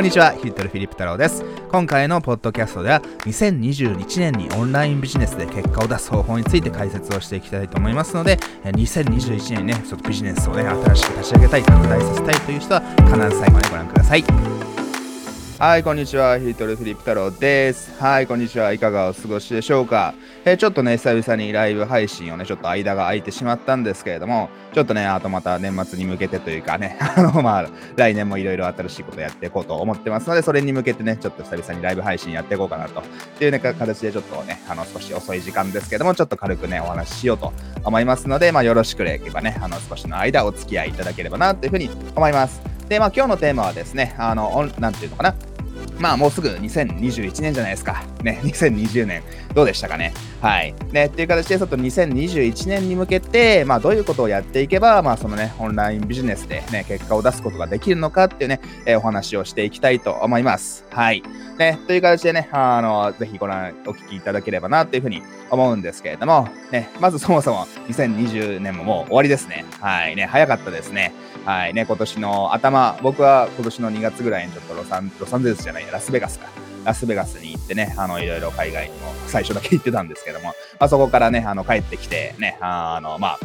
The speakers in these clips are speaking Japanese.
こんにちは、ヒットルフィリップ太郎です。今回のポッドキャストでは、2021年にオンラインビジネスで結果を出す方法について解説をしていきたいと思いますので、2021年にね、ちょっとビジネスをね、新しく立ち上げたい、拡大させたいという人は、必ず最後までご覧ください。はい、こんにちは。ヒートルフィリップ太郎です。はい、こんにちは。いかがお過ごしでしょうか。えー、ちょっとね、久々にライブ配信をね、ちょっと間が空いてしまったんですけれども、ちょっとね、あとまた年末に向けてというかね、あの、まあ、来年もいろいろ新しいことやっていこうと思ってますので、それに向けてね、ちょっと久々にライブ配信やっていこうかなと。っていうね、形でちょっとね、あの、少し遅い時間ですけども、ちょっと軽くね、お話ししようと思いますので、まあ、よろしければね、あの、少しの間お付き合いいただければな、というふうに思います。で、まあ、今日のテーマはですね、あの、なんていうのかな、まあもうすぐ2021年じゃないですか。ね、2020年どうでしたかね。はい。ね、っていう形でちょっと2021年に向けて、まあどういうことをやっていけば、まあそのね、オンラインビジネスでね、結果を出すことができるのかっていうね、えー、お話をしていきたいと思います。はい。ね、という形でね、あの、ぜひご覧、お聞きいただければなというふうに思うんですけれども、ね、まずそもそも2020年ももう終わりですね。はい。ね、早かったですね。はいね、今年の頭、僕は今年の2月ぐらいにちょっとロサンロサンゼルスじゃないや、ラスベガスか。ラスベガスに行ってね、あの、いろいろ海外にも最初だけ行ってたんですけども、まあ、そこからね、あの、帰ってきて、ね、あの、まあ、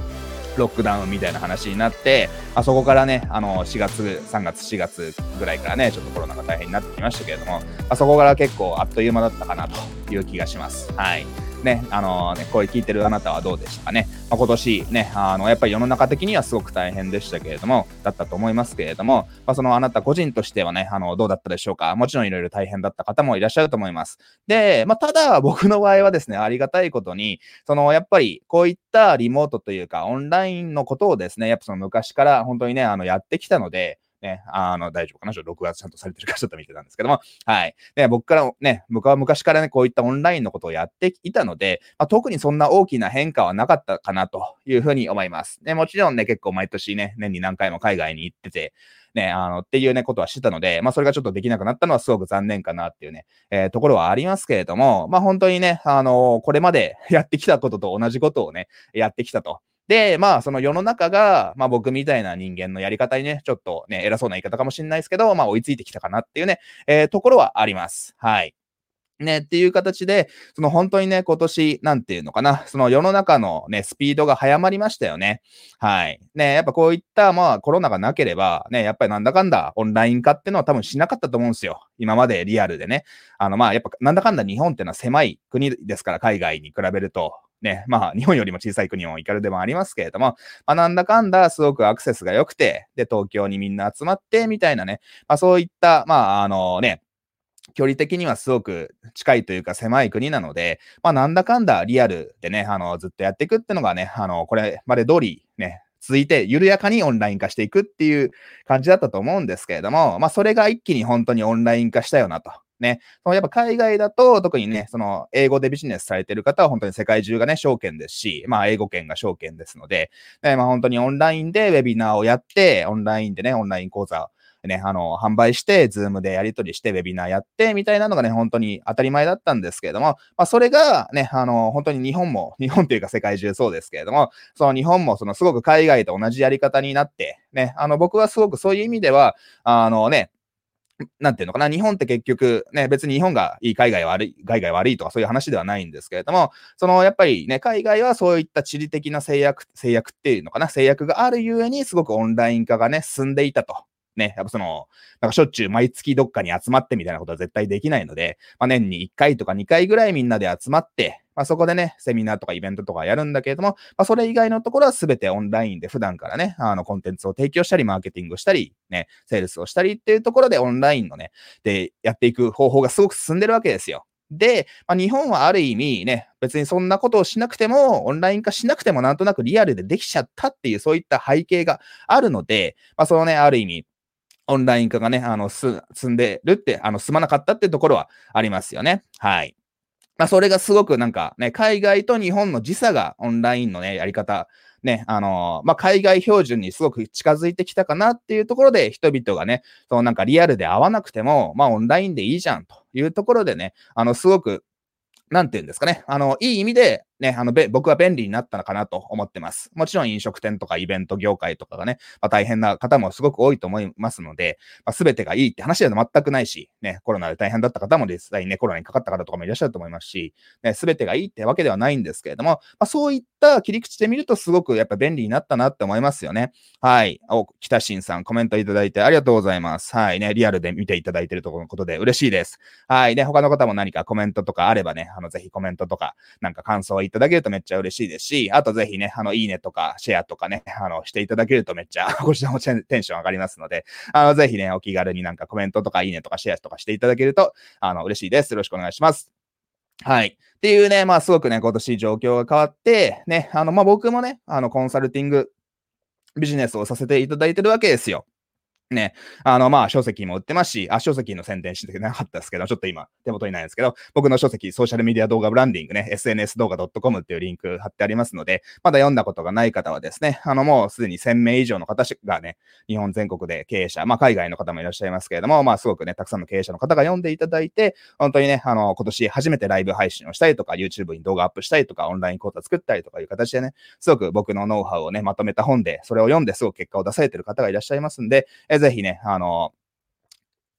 ロックダウンみたいな話になって、あそこからね、あの、4月、3月、4月ぐらいからね、ちょっとコロナが大変になってきましたけれども、あそこから結構あっという間だったかなという気がします。はい。ね、あのね、声聞いてるあなたはどうでしたかね。まあ、今年ね、あの、やっぱり世の中的にはすごく大変でしたけれども、だったと思いますけれども、まあ、そのあなた個人としてはね、あの、どうだったでしょうか。もちろんいろいろ大変だった方もいらっしゃると思います。で、まあ、ただ僕の場合はですね、ありがたいことに、その、やっぱりこういったリモートというか、オンラインのことをですね、やっぱその昔から本当にね、あの、やってきたので、ね、あの、大丈夫かな？ちょっと録画ちゃんとされてるかちょっと見てたんですけども、はい。で、僕からね、僕は昔からね、こういったオンラインのことをやっていたので、まあ、特にそんな大きな変化はなかったかなというふうに思います。ね、もちろんね、結構毎年ね、年に何回も海外に行ってて、ね、あの、っていうね、ことはしてたので、まあ、それがちょっとできなくなったのはすごく残念かなっていうね、えー、ところはありますけれども、まあ、本当にね、あのー、これまでやってきたことと同じことをね、やってきたと。で、まあ、その世の中が、まあ僕みたいな人間のやり方にね、ちょっとね、偉そうな言い方かもしれないですけど、まあ追いついてきたかなっていうね、えー、ところはあります。はい。ね、っていう形で、その本当にね、今年、なんていうのかな、その世の中のね、スピードが早まりましたよね。はい。ね、やっぱこういった、まあコロナがなければ、ね、やっぱりなんだかんだオンライン化っていうのは多分しなかったと思うんですよ。今までリアルでね。あの、まあやっぱなんだかんだ日本っていうのは狭い国ですから、海外に比べると。ね、まあ、日本よりも小さい国もいかるでもありますけれども、まあ、なんだかんだすごくアクセスが良くて、で、東京にみんな集まって、みたいなね、まあ、そういった、まあ、あのね、距離的にはすごく近いというか狭い国なので、まあ、なんだかんだリアルでね、あの、ずっとやっていくってのがね、あの、これまで通りね、続いて緩やかにオンライン化していくっていう感じだったと思うんですけれども、まあ、それが一気に本当にオンライン化したよなと。ね、そのやっぱ海外だと、特にね、その英語でビジネスされてる方は本当に世界中がね、証券ですし、まあ英語圏が証券ですので、ね、まあ本当にオンラインでウェビナーをやって、オンラインでね、オンライン講座ね、あの、販売して、 Zoom でやり取りして、ウェビナーやって、みたいなのがね、本当に当たり前だったんですけれども、まあ、それがね、あの、本当に日本も、日本というか世界中そうですけれども、その日本も、そのすごく海外と同じやり方になって、ね、あの、僕はすごくそういう意味では、あのね、なんていうのかな、日本って結局、ね、別に日本がいい、海外悪い、海外悪いとかそういう話ではないんですけれども、そのやっぱりね、海外はそういった地理的な制約、制約っていうのかな、制約があるゆえに、すごくオンライン化がね、進んでいたと。ね、やっぱその、なんかしょっちゅう毎月どっかに集まってみたいなことは絶対できないので、まあ、年に1回とか2回ぐらいみんなで集まって、まあ、そこでね、セミナーとかイベントとかやるんだけれども、まあ、それ以外のところは全てオンラインで普段からね、あの、コンテンツを提供したり、マーケティングしたり、ね、セールスをしたりっていうところでオンラインのね、で、やっていく方法がすごく進んでるわけですよ。で、まあ、日本はある意味ね、別にそんなことをしなくても、オンライン化しなくてもなんとなくリアルでできちゃったっていう、そういった背景があるので、まあ、そのね、ある意味、オンライン化がね、あの、す、進んでるって、あの、進まなかったってところはありますよね。はい。まあ、それがすごくなんかね、海外と日本の時差がオンラインのね、やり方、ね、あのまあ、海外標準にすごく近づいてきたかなっていうところで、人々がね、そのなんかリアルで会わなくても、まあ、オンラインでいいじゃんというところでね、あの、すごくなんて言うんですかね。あの、いい意味で、ね、あの、べ、僕は便利になったのかなと思ってます。もちろん飲食店とかイベント業界とかがね、まあ、大変な方もすごく多いと思いますので、まあ、全てがいいって話では全くないし、ね、コロナで大変だった方も実際にね、コロナにかかった方とかもいらっしゃると思いますし、ね、全てがいいってわけではないんですけれども、まあ、そういった切り口で見るとすごくやっぱ便利になったなって思いますよね。はい。お、北新さんコメントいただいてありがとうございます。はい。ね、リアルで見ていただいているところのことで嬉しいです。はい。ね、他の方も何かコメントとかあればね、あの、ぜひコメントとか、なんか感想をいたただけるとめっちゃ嬉しいですし、あとぜひね、あの、いいねとか、シェアとかね、あの、していただけるとめっちゃ、こちらもテンション上がりますので、あの、ぜひね、お気軽になんかコメントとか、いいねとか、シェアとかしていただけると、あの、嬉しいです。よろしくお願いします。はい。っていうね、まあ、すごくね、今年状況が変わって、ね、あの、まあ、僕もね、あの、コンサルティングビジネスをさせていただいてるわけですよ。ね、あの、まあ、書籍も売ってますし、あ、書籍の宣伝してなかったですけど、ちょっと今、手元にないんですけど、僕の書籍、ソーシャルメディア動画ブランディングね、SNS 動画 .com っていうリンク貼ってありますので、まだ読んだことがない方はですね、あの、もうすでに1000名以上の方がね、日本全国で経営者、まあ、海外の方もいらっしゃいますけれども、まあ、すごくね、たくさんの経営者の方が読んでいただいて、本当にね、あの、今年初めてライブ配信をしたりとか、YouTube に動画アップしたりとか、オンライン講座作ったりとかいう形でね、すごく僕のノウハウをね、まとめた本で、それを読んですごく結果を出されてる方がいらっしゃいますんで、えぜひね、あの、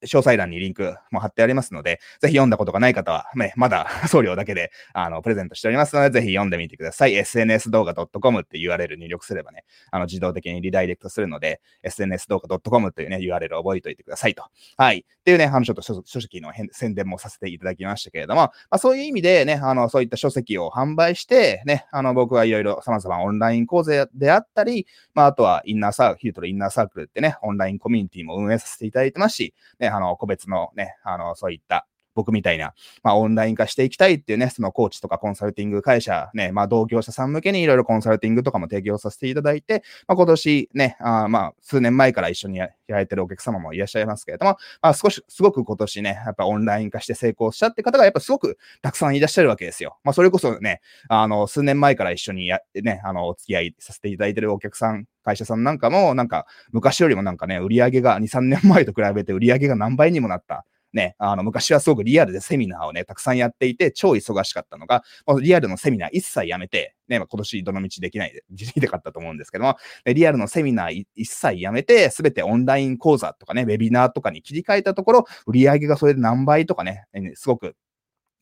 詳細欄にリンクも貼ってありますので、ぜひ読んだことがない方は、ね、まだ 送料だけで、あの、プレゼントしておりますので、ぜひ読んでみてください。SNS 動画 .com って URL 入力すればね、あの、自動的にリダイレクトするので、SNS 動画 .com というね、URL を覚えておいてくださいと。はい。っていうね、あの、ちょっと書籍の宣伝もさせていただきましたけれども、まあ、そういう意味でね、あの、そういった書籍を販売して、ね、あの、僕はいろいろ様々オンライン講座であったり、まあ、あとはインナーサークル、ヒルトルインナーサークルってね、オンラインコミュニティも運営させていただいてますし、ね、あの、個別のね、あの、そういった僕みたいな、まあ、オンライン化していきたいっていうね、そのコーチとかコンサルティング会社、ね、まあ、同業者さん向けにいろいろコンサルティングとかも提供させていただいて、まあ、今年ね、あまあ、数年前から一緒にやられてるお客様もいらっしゃいますけれども、まあ、少し、すごく今年ね、やっぱオンライン化して成功したって方がやっぱすごくたくさんいらっしゃるわけですよ。まあ、それこそね、あの、数年前から一緒にや、ね、あの、お付き合いさせていただいてるお客さん会社さんなんかも、なんか、昔よりもなんかね、売り上げが2、3年前と比べて売り上げが何倍にもなったね、あの、昔はすごくリアルでセミナーをね、たくさんやっていて、超忙しかったのが、もうリアルのセミナー一切やめて、ね、ま、今年どの道できないで、できなかったと思うんですけども、リアルのセミナー一切やめて、すべてオンライン講座とかね、ウェビナーとかに切り替えたところ、売り上げがそれで何倍とかね、すごく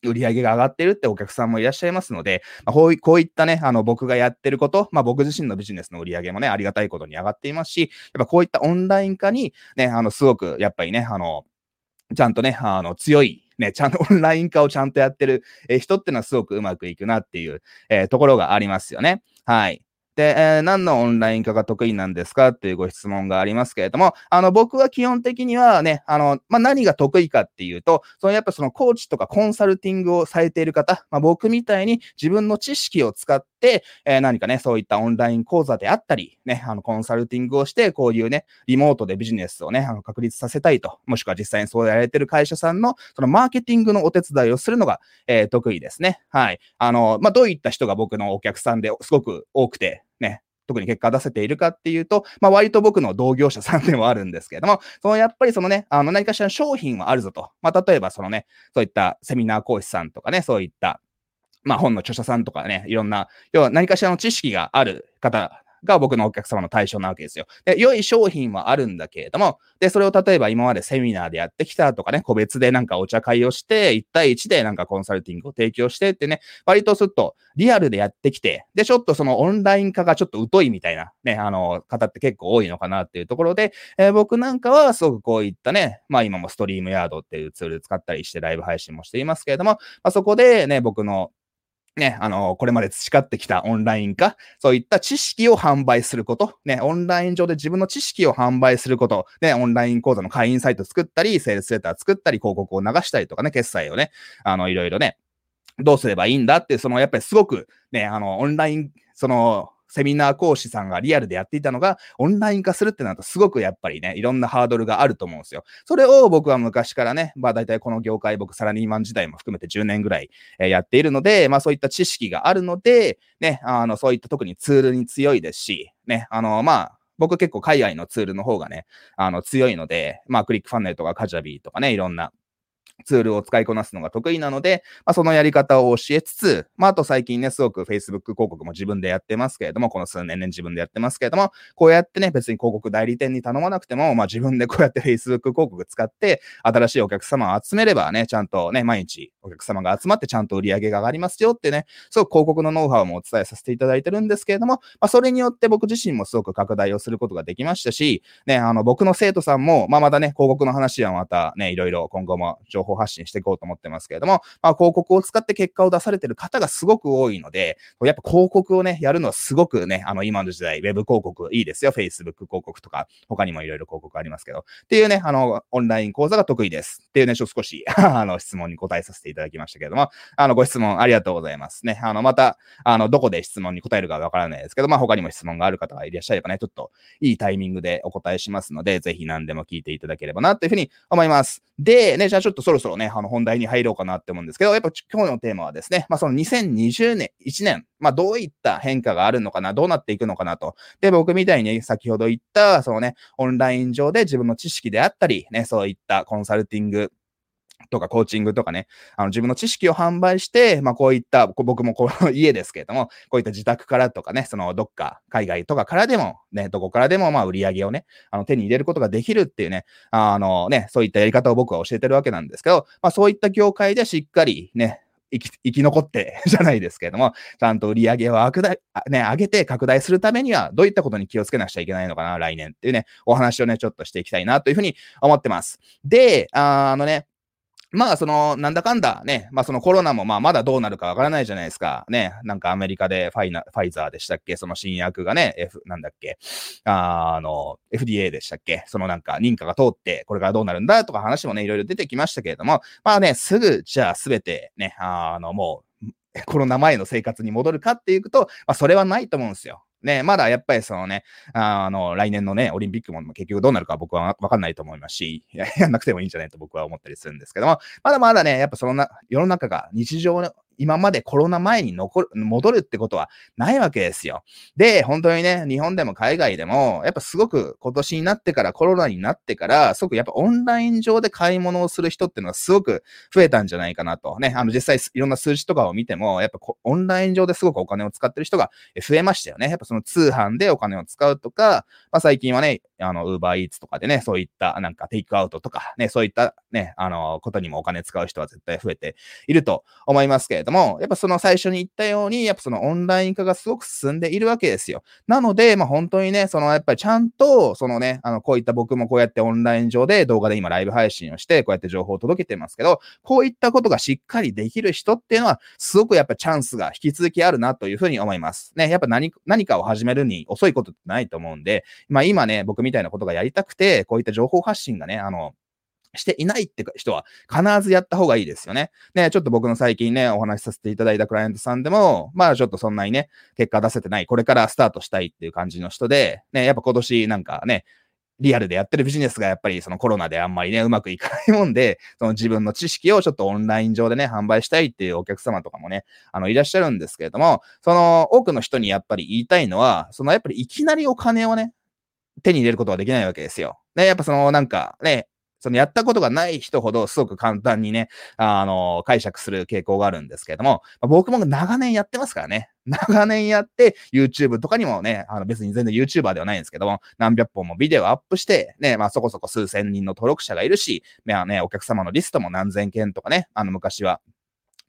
売り上げが上がってるってお客さんもいらっしゃいますので、まあ、こういこういったね、あの、僕がやってること、まあ、僕自身のビジネスの売り上げもね、ありがたいことに上がっていますし、やっぱこういったオンライン化に、ね、あの、すごく、やっぱりね、あの、ちゃんとね、あの、強い、ね、ちゃんと オンライン化をちゃんとやってる、人ってのはすごくうまくいくなっていう、えー、ところがありますよね。はい。で、えー、何のオンライン化が得意なんですかっていうご質問がありますけれども、あの、僕は基本的にはね、あの、まあ、何が得意かっていうと、そのやっぱそのコーチとかコンサルティングをされている方、まあ、僕みたいに自分の知識を使って、えー、何かね、そういったオンライン講座であったり、ね、あの、コンサルティングをして、こういうね、リモートでビジネスをね、あの、確立させたいと、もしくは実際にそうやられてる会社さんの、そのマーケティングのお手伝いをするのが、えー、得意ですね。はい。あの、まあ、どういった人が僕のお客さんですごく多くて、ね、特に結果出せているかっていうと、まあ割と僕の同業者さんでもあるんですけれども、そのやっぱりそのね、あの何かしらの商品はあるぞと。まあ例えばそのね、そういったセミナー講師さんとかね、そういったまあ本の著者さんとかね、いろんな、要は何かしらの知識がある方が僕のお客様の対象なわけですよ。で、良い商品はあるんだけれども、で、それを例えば今までセミナーでやってきたとかね、個別でなんかお茶会をして、1対1でなんかコンサルティングを提供してってね、割とすっとリアルでやってきて、で、ちょっとそのオンライン化がちょっと疎いみたいなね、あの、方って結構多いのかなっていうところで、えー、僕なんかはすごくこういったね、まあ今もストリームヤードっていうツール使ったりしてライブ配信もしていますけれども、まあそこでね、僕のね、あの、これまで培ってきたオンライン化、そういった知識を販売すること、ね、オンライン上で自分の知識を販売すること、ね、オンライン講座の会員サイト作ったり、セールスレター作ったり、広告を流したりとかね、決済をね、あの、いろいろね、どうすればいいんだって、その、やっぱりすごく、ね、あの、オンライン、その、セミナー講師さんがリアルでやっていたのが、オンライン化するってなると、すごくやっぱりね、いろんなハードルがあると思うんですよ。それを僕は昔からね、まあ大体この業界、僕サラリーマン時代も含めて10年ぐらいやっているので、まあそういった知識があるので、ね、あの、そういった特にツールに強いですし、ね、あの、まあ、僕結構海外のツールの方がね、あの、強いので、まあ、クリックファンネルとかカジャビーとかね、いろんなツールを使いこなすのが得意なので、まあ、そのやり方を教えつつ、まあ、あと最近ね、すごく Facebook 広告も自分でやってますけれども、この数年ね、自分でやってますけれども、こうやってね、別に広告代理店に頼まなくても、まあ、自分でこうやって Facebook 広告使って、新しいお客様を集めればね、ちゃんとね、毎日お客様が集まってちゃんと売り上げが上がりますよってね、すごく広告のノウハウもお伝えさせていただいてるんですけれども、まあ、それによって僕自身もすごく拡大をすることができましたし、ね、あの、僕の生徒さんも、まあ、またね、広告の話はまたね、いろいろ今後も情報発信していこうと思ってますけれども、まあ、広告を使って結果を出されてる方がすごく多いので、やっぱ広告をね、やるのはすごくね、あの、今の時代、ウェブ広告いいですよ。Facebook 広告とか、他にもいろいろ広告ありますけど、っていうね、あの、オンライン講座が得意です。っていうね、少し あの、質問に答えさせていただきましたけれども、あの、ご質問ありがとうございますね。あの、また、あの、どこで質問に答えるかわからないですけど、まあ、他にも質問がある方がいらっしゃればね、ちょっといいタイミングでお答えしますので、ぜひ何でも聞いていただければな、というふうに思います。で、ね、じゃあちょっとそろそろね、あの、本題に入ろうかなって思うんですけど、やっぱ今日のテーマはですね、まあ、その2020年、1年、まあ、どういった変化があるのかな、どうなっていくのかなと。で、僕みたいに先ほど言った、そのね、オンライン上で自分の知識であったり、ね、そういったコンサルティング、とかコーチングとかね、あの自分の知識を販売して、まあこういった、僕もこの 家ですけれども、こういった自宅からとかね、そのどっか海外とかからでも、ね、どこからでもまあ売り上げをね、あの手に入れることができるっていうね、あのね、そういったやり方を僕は教えてるわけなんですけど、まあそういった業界でしっかりね、生き生き残って じゃないですけれども、ちゃんと売り上げを拡大、ね、上げて拡大するためには、どういったことに気をつけなくちゃいけないのかな、来年っていうね、お話をね、ちょっとしていきたいなというふうに思ってます。で、あのね、まあ、その、なんだかんだね、まあ、そのコロナもまあ、まだどうなるかわからないじゃないですか。ね、なんかアメリカでファイナ、ファイザーでしたっけ？その新薬がね、F、なんだっけ？あの、FDA でしたっけ？そのなんか認可が通って、これからどうなるんだとか話もね、いろいろ出てきましたけれども、まあね、すぐ、じゃあすべてね、あの、もう、コロナ前の生活に戻るかっていうと、まあ、それはないと思うんですよ。ね、まだやっぱりそのね、あの、来年のね、オリンピックも結局どうなるか僕はわかんないと思いますし、や やんなくてもいいんじゃないと僕は思ったりするんですけども、まだまだね、やっぱそのな、世の中が日常今までコロナ前に残る、戻るってことはないわけですよ。で、本当にね、日本でも海外でも、やっぱすごく今年になってから、コロナになってから、すごくやっぱオンライン上で買い物をする人っていうのはすごく増えたんじゃないかなと。ね、あの実際いろんな数字とかを見ても、やっぱオンライン上ですごくお金を使ってる人が増えましたよね。やっぱその通販でお金を使うとか、まあ最近はね、あの、ウーバーイーツとかでね、そういったなんかテイクアウトとかね、そういったね、あの、ことにもお金使う人は絶対増えていると思いますけども、やっぱその最初に言ったように、やっぱそのオンライン化がすごく進んでいるわけですよ。なので、まあ本当にね、そのやっぱりちゃんと、そのね、あの、こういった僕もこうやってオンライン上で動画で今ライブ配信をして、こうやって情報を届けてますけど、こういったことがしっかりできる人っていうのは、すごくやっぱチャンスが引き続きあるなというふうに思います。ね、やっぱ何、何かを始めるに遅いことってないと思うんで、まあ今ね、僕みたいなことがやりたくて、こういった情報発信がね、あの、していないって人は必ずやった方がいいですよね。ね、ちょっと僕の最近ね、お話しさせていただいたクライアントさんでも、まあちょっとそんなにね、結果出せてない、これからスタートしたいっていう感じの人で、ね、やっぱ今年なんかね、リアルでやってるビジネスがやっぱりそのコロナであんまりね、うまくいかないもんで、その自分の知識をちょっとオンライン上でね、販売したいっていうお客様とかもね、あの、いらっしゃるんですけれども、その多くの人にやっぱり言いたいのは、そのやっぱりいきなりお金をね、手に入れることができないわけですよ。ね、やっぱそのなんかね、そのやったことがない人ほどすごく簡単にね、あの、解釈する傾向があるんですけれども、まあ、僕も長年やってますからね。長年やって、YouTube とかにもね、あの別に全然 YouTuber ではないんですけども、何百本もビデオアップして、ね、まあそこそこ数千人の登録者がいるし、まあね、お客様のリストも何千件とかね、あの昔は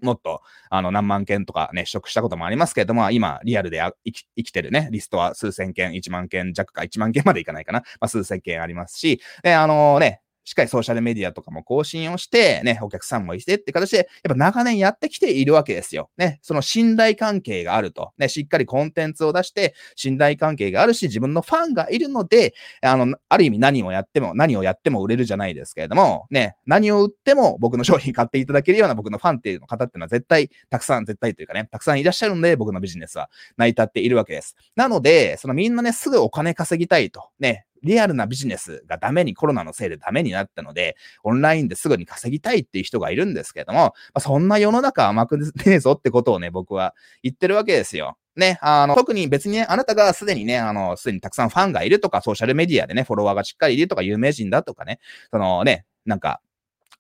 もっと、あの、何万件とかね、取得したこともありますけれども、今、リアルで生き生きてるね、リストは数千件、1万件弱か、1万件までいかないかな。まあ、数千件ありますし、で、あのね、しっかりソーシャルメディアとかも更新をして、ね、お客さんもいてって形で、やっぱ長年やってきているわけですよ。ね、その信頼関係があると。ね、しっかりコンテンツを出して、信頼関係があるし、自分のファンがいるので、あの、ある意味何をやっても、何をやっても売れるじゃないですけれども、ね、何を売っても僕の商品買っていただけるような僕のファンっていうの方っていうのは絶対、たくさん、絶対というかね、たくさんいらっしゃるんで、僕のビジネスは成り立っているわけです。なので、そのみんなね、すぐお金稼ぎたいと。ね、リアルなビジネスがダメに、コロナのせいでダメになったので、オンラインですぐに稼ぎたいっていう人がいるんですけども、まあ、そんな世の中甘くねえぞってことをね、僕は言ってるわけですよ。ね、あの、特に別にね、あなたがすでにね、あの、すでにたくさんファンがいるとか、ソーシャルメディアでね、フォロワーがしっかりいるとか、有名人だとかね、そのね、なんか、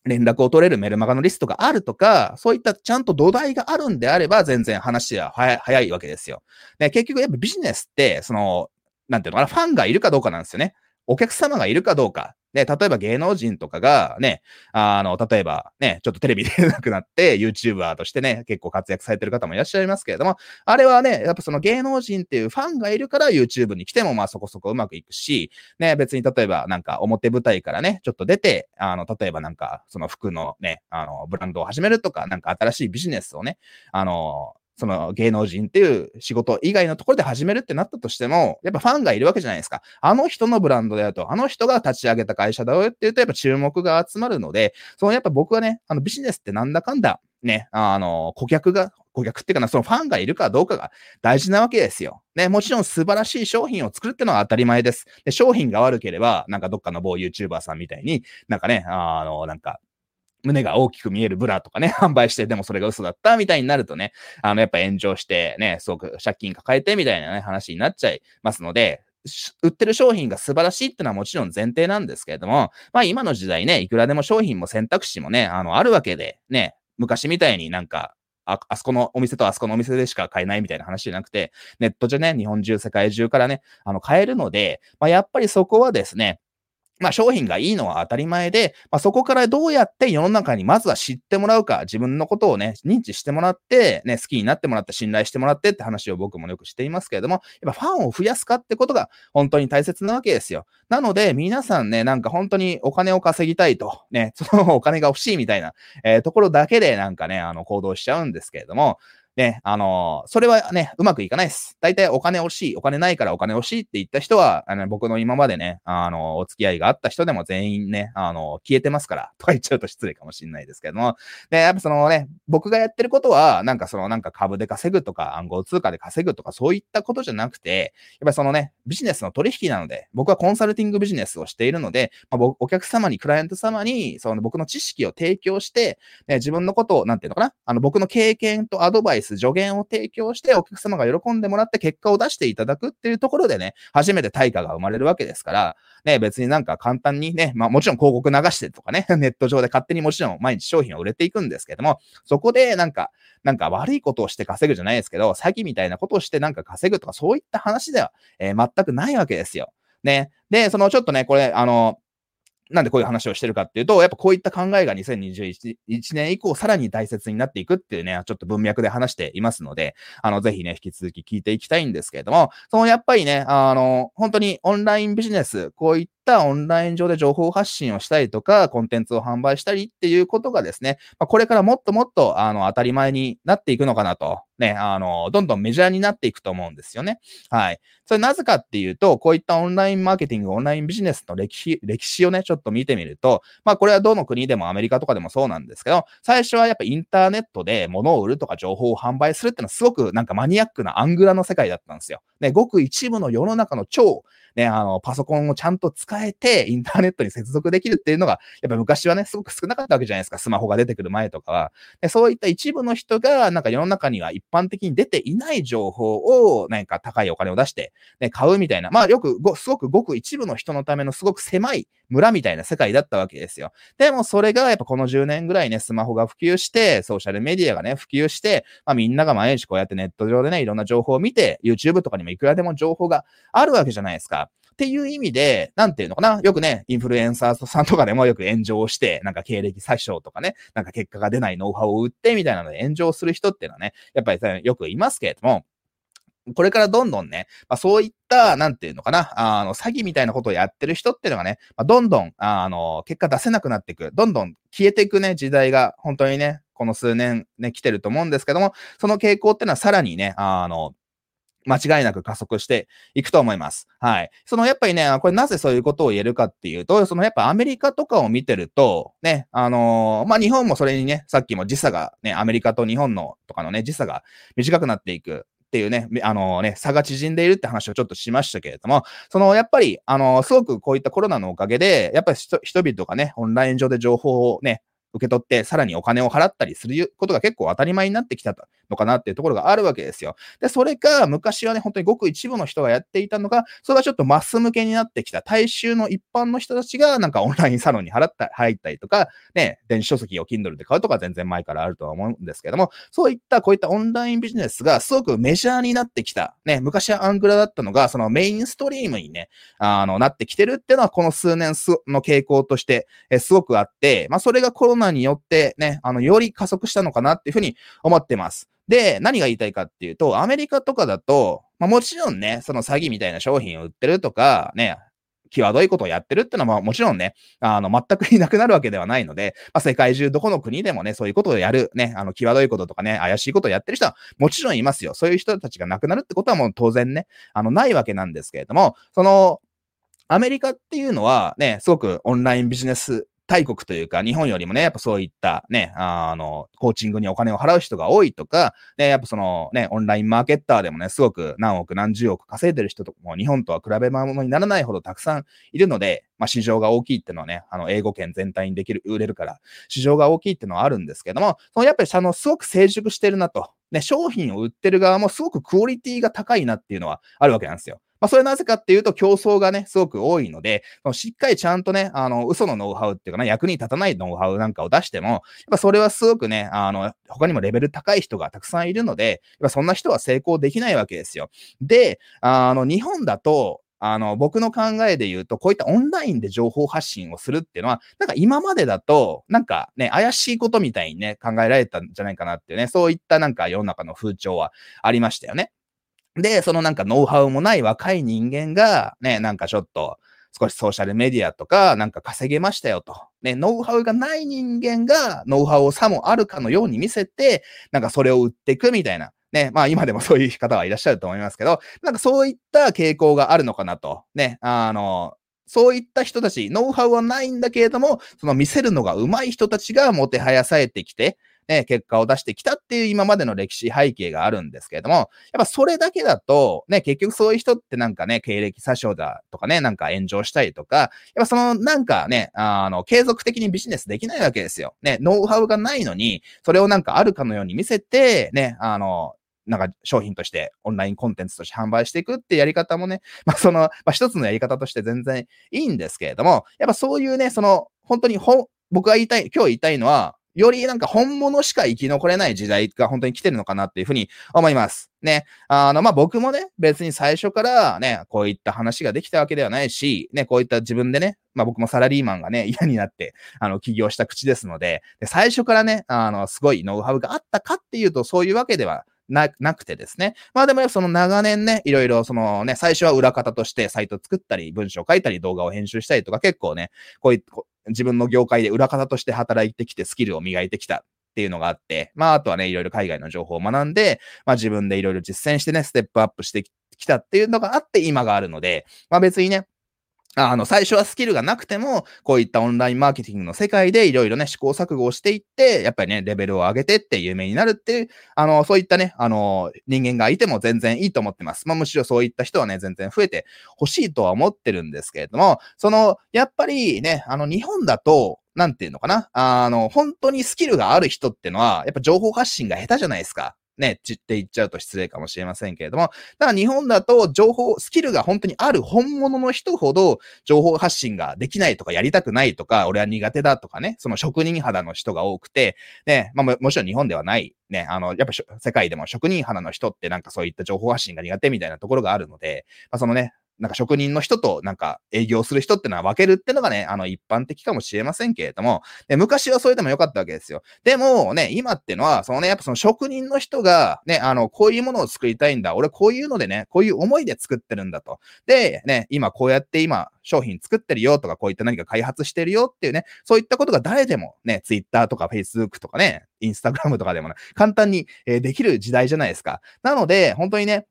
連絡を取れるメルマガのリストがあるとか、そういったちゃんと土台があるんであれば、全然話は早いわけですよ。で、結局やっぱビジネスって、その、なんていうのかな、ファンがいるかどうかなんですよね。お客様がいるかどうか。で、例えば芸能人とかがね、あの、例えばね、ちょっとテレビ出なくなって、YouTuber としてね、結構活躍されてる方もいらっしゃいますけれども、あれはね、やっぱその芸能人っていうファンがいるから YouTube に来てもまあそこそこうまくいくし、ね、別に例えばなんか表舞台からね、ちょっと出て、あの、例えばなんかその服のね、あの、ブランドを始めるとか、なんか新しいビジネスをね、あの、その芸能人っていう仕事以外のところで始めるってなったとしても、やっぱファンがいるわけじゃないですか。あの人のブランドだよと、あの人が立ち上げた会社だよって言うと、やっぱ注目が集まるので、そのやっぱ僕はね、あのビジネスってなんだかんだ、ね、あの、顧客が、顧客っていうかな、そのファンがいるかどうかが大事なわけですよ。ね、もちろん素晴らしい商品を作るってのは当たり前です。で、商品が悪ければ、なんかどっかの某 YouTuber さんみたいに、なんかね、あの、なんか、胸が大きく見えるブラとかね、販売して、でもそれが嘘だったみたいになるとね、あの、やっぱ炎上してね、すごく借金抱えてみたいなね、話になっちゃいますので、売ってる商品が素晴らしいってのはもちろん前提なんですけれども、まあ今の時代ね、いくらでも商品も選択肢もね、あの、あるわけで、ね、昔みたいになんか、あ、あそこのお店とあそこのお店でしか買えないみたいな話じゃなくて、ネットじゃね、日本中、世界中からね、あの、買えるので、まあやっぱりそこはですね、まあ商品がいいのは当たり前で、まあそこからどうやって世の中にまずは知ってもらうか、自分のことをね、認知してもらって、ね、好きになってもらって、信頼してもらってって話を僕もよくしていますけれども、やっぱファンを増やすかってことが本当に大切なわけですよ。なので、皆さんね、なんか本当にお金を稼ぎたいと、ね、そのお金が欲しいみたいな、えー、ところだけでなんかね、あの行動しちゃうんですけれども、ね、あのー、それはね、うまくいかないです。大体お金欲しい、お金ないからお金欲しいって言った人は、あの僕の今までね、あのー、お付き合いがあった人でも全員ね、あのー、消えてますから、とか言っちゃうと失礼かもしれないですけども、で、やっぱそのね、僕がやってることは、なんかそのなんか株で稼ぐとか暗号通貨で稼ぐとかそういったことじゃなくて、やっぱそのね、ビジネスの取引なので、僕はコンサルティングビジネスをしているので、まあ、お客様に、クライアント様に、その僕の知識を提供して、ね、自分のことを、なんていうのかな、あの僕の経験とアドバイス、助言を提供してお客様が喜んでもらって結果を出していただくっていうところでね、初めて対価が生まれるわけですから、ね、別になんか簡単にね、まあもちろん広告流してとかね、ネット上で勝手にもちろん毎日商品を売れていくんですけども、そこでなんか、なんか悪いことをして稼ぐじゃないですけど、詐欺みたいなことをしてなんか稼ぐとかそういった話では、えー、全くないわけですよ。ね。で、そのちょっとね、これ、あの、なんでこういう話をしてるかっていうと、やっぱこういった考えが2021年以降さらに大切になっていくっていうね、ちょっと文脈で話していますので、あの、ぜひね、引き続き聞いていきたいんですけれども、そのやっぱりね、あの、本当にオンラインビジネス、こういったオンライン上で情報発信をしたりとか、コンテンツを販売したりっていうことがですね、まあ、これからもっともっと、あの、当たり前になっていくのかなと、ね、あの、どんどんメジャーになっていくと思うんですよね。はい。それなぜかっていうと、こういったオンラインマーケティング、オンラインビジネスの歴史、歴史をね、ちょっと見てみると、まあこれはどの国でもアメリカとかでもそうなんですけど、最初はやっぱインターネットで物を売るとか情報を販売するっていうのはすごくなんかマニアックなアングラの世界だったんですよ。ね、ごく一部の世の中の超ね、あの、パソコンをちゃんと使えて、インターネットに接続できるっていうのが、やっぱ昔はね、すごく少なかったわけじゃないですか。スマホが出てくる前とかは。でそういった一部の人が、なんか世の中には一般的に出ていない情報を、なんか高いお金を出して、ね、買うみたいな。まあよくご、すごくごく一部の人のためのすごく狭い村みたいな世界だったわけですよ。でもそれがやっぱこの10年ぐらいね、スマホが普及して、ソーシャルメディアがね、普及して、まあみんなが毎日こうやってネット上でね、いろんな情報を見て、YouTube とかにもいくらでも情報があるわけじゃないですか。っていう意味で、なんていうのかな？よくね、インフルエンサーさんとかでもよく炎上して、なんか経歴詐称とかね、なんか結果が出ないノウハウを売ってみたいなので炎上する人っていうのはね、やっぱりよくいますけれども、これからどんどんね、まあ、そういった、なんていうのかな、あの、詐欺みたいなことをやってる人っていうのがね、まあ、どんどん、あの、結果出せなくなっていく、どんどん消えていくね、時代が、本当にね、この数年ね、来てると思うんですけども、その傾向っていうのはさらにね、あの、間違いなく加速していくと思います。はい。そのやっぱりね、これなぜそういうことを言えるかっていうと、そのやっぱアメリカとかを見てると、ね、あのー、まあ、日本もそれにね、さっきも時差がね、アメリカと日本のとかのね、時差が短くなっていく。っていうね、あのね、差が縮んでいるって話をちょっとしましたけれども、その、やっぱり、あの、すごくこういったコロナのおかげで、やっぱり人々がね、オンライン上で情報をね、受け取って、さらにお金を払ったりすることが結構当たり前になってきたのかなっていうところがあるわけですよ。で、それか、昔はね、本当にごく一部の人がやっていたのが、それがちょっとマス向けになってきた、大衆の一般の人たちが、なんかオンラインサロンに払った、入ったりとか、ね、電子書籍を Kindle で買うとか全然前からあるとは思うんですけども、そういった、こういったオンラインビジネスがすごくメジャーになってきた。ね、昔はアングラだったのが、そのメインストリームにね、あの、なってきてるっていうのは、この数年の傾向として、えすごくあって、まあ、それがコロナによってね、あの、より加速したのかなっていうふうに思ってます。で、何が言いたいかっていうと、アメリカとかだと、まあ、もちろんね、その詐欺みたいな商品を売ってるとか、ね、際どいことをやってるってのは、もちろんね、あの、全くいなくなるわけではないので、まあ、世界中どこの国でもね、そういうことをやる、ね、あの、際どいこととかね、怪しいことをやってる人はもちろんいますよ。そういう人たちが亡くなるってことはもう当然ね、あの、ないわけなんですけれども、その、アメリカっていうのはね、すごくオンラインビジネス大国というか、日本よりもね、やっぱそういったね、あの、コーチングにお金を払う人が多いとか、ね、やっぱそのね、オンラインマーケッターでもね、すごく何億何十億稼いでる人とかも日本とは比べ物にならないほどたくさんいるので、まあ市場が大きいっていうのはね、あの、英語圏全体にできる、売れるから、市場が大きいっていうのはあるんですけども、そのやっぱりあの、すごく成熟してるなと。ね、商品を売ってる側もすごくクオリティが高いなっていうのはあるわけなんですよ。まあ、それなぜかっていうと、競争がね、すごく多いので、しっかりちゃんとね、あの、嘘のノウハウっていうかな、役に立たないノウハウなんかを出しても、やっぱそれはすごくね、あの、他にもレベル高い人がたくさんいるので、やっぱそんな人は成功できないわけですよ。で、あの、日本だと、あの、僕の考えで言うと、こういったオンラインで情報発信をするっていうのは、なんか今までだと、なんかね、怪しいことみたいにね、考えられたんじゃないかなっていうね、そういったなんか世の中の風潮はありましたよね。で、そのなんかノウハウもない若い人間が、ね、なんかちょっと、少しソーシャルメディアとかなんか稼げましたよと。ね、ノウハウがない人間がノウハウをさもあるかのように見せて、なんかそれを売っていくみたいな。ね、まあ今でもそういう方はいらっしゃると思いますけど、なんかそういった傾向があるのかなと。ね、あの、そういった人たち、ノウハウはないんだけれども、その見せるのが上手い人たちがもてはやされてきて、ね、結果を出してきたっていう今までの歴史背景があるんですけれども、やっぱそれだけだと、ね、結局そういう人ってなんかね、経歴詐称だとかね、なんか炎上したりとか、やっぱそのなんかね、あの、継続的にビジネスできないわけですよ。ね、ノウハウがないのに、それをなんかあるかのように見せて、ね、あの、なんか商品としてオンラインコンテンツとして販売していくってやり方もね、まあその、まあ一つのやり方として全然いいんですけれども、やっぱそういうね、その、本当にほ、僕が言いたい、今日言いたいのは、よりなんか本物しか生き残れない時代が本当に来てるのかなっていうふうに思います。ね。あの、まあ、僕もね、別に最初からね、こういった話ができたわけではないし、ね、こういった自分でね、まあ、僕もサラリーマンがね、嫌になって、あの、起業した口ですので、で最初からね、あの、すごいノウハウがあったかっていうと、そういうわけではな、なくてですね。まあでもその長年ね、いろいろそのね、最初は裏方としてサイト作ったり、文章書いたり、動画を編集したりとか結構ね、こういう、自分の業界で裏方として働いてきてスキルを磨いてきたっていうのがあって、まああとはね、いろいろ海外の情報を学んで、まあ自分でいろいろ実践してね、ステップアップしてきたっていうのがあって今があるので、まあ別にね、あの、最初はスキルがなくても、こういったオンラインマーケティングの世界でいろいろね、試行錯誤をしていって、やっぱりね、レベルを上げてって有名になるっていう、あの、そういったね、あの、人間がいても全然いいと思ってます。まあ、むしろそういった人はね、全然増えてほしいとは思ってるんですけれども、その、やっぱりね、あの、日本だと、なんていうのかなあの、本当にスキルがある人ってのは、やっぱ情報発信が下手じゃないですか。ね、ちって言っちゃうと失礼かもしれませんけれども、ただ日本だと情報、スキルが本当にある本物の人ほど情報発信ができないとかやりたくないとか、俺は苦手だとかね、その職人肌の人が多くて、ね、まあももちろん日本ではない、ね、あの、やっぱ世界でも職人肌の人ってなんかそういった情報発信が苦手みたいなところがあるので、まあそのね、なんか職人の人となんか営業する人ってのは分けるってのがね、あの一般的かもしれませんけれども、で昔はそれでもよかったわけですよ。でもね、今ってのは、そのね、やっぱその職人の人がね、あの、こういうものを作りたいんだ。俺こういうのでね、こういう思いで作ってるんだと。で、ね、今こうやって今商品作ってるよとか、こういった何か開発してるよっていうね、そういったことが誰でもね、Twitter とか Facebook とかね、Instagram とかでもね、簡単に、え、できる時代じゃないですか。なので、本当にね、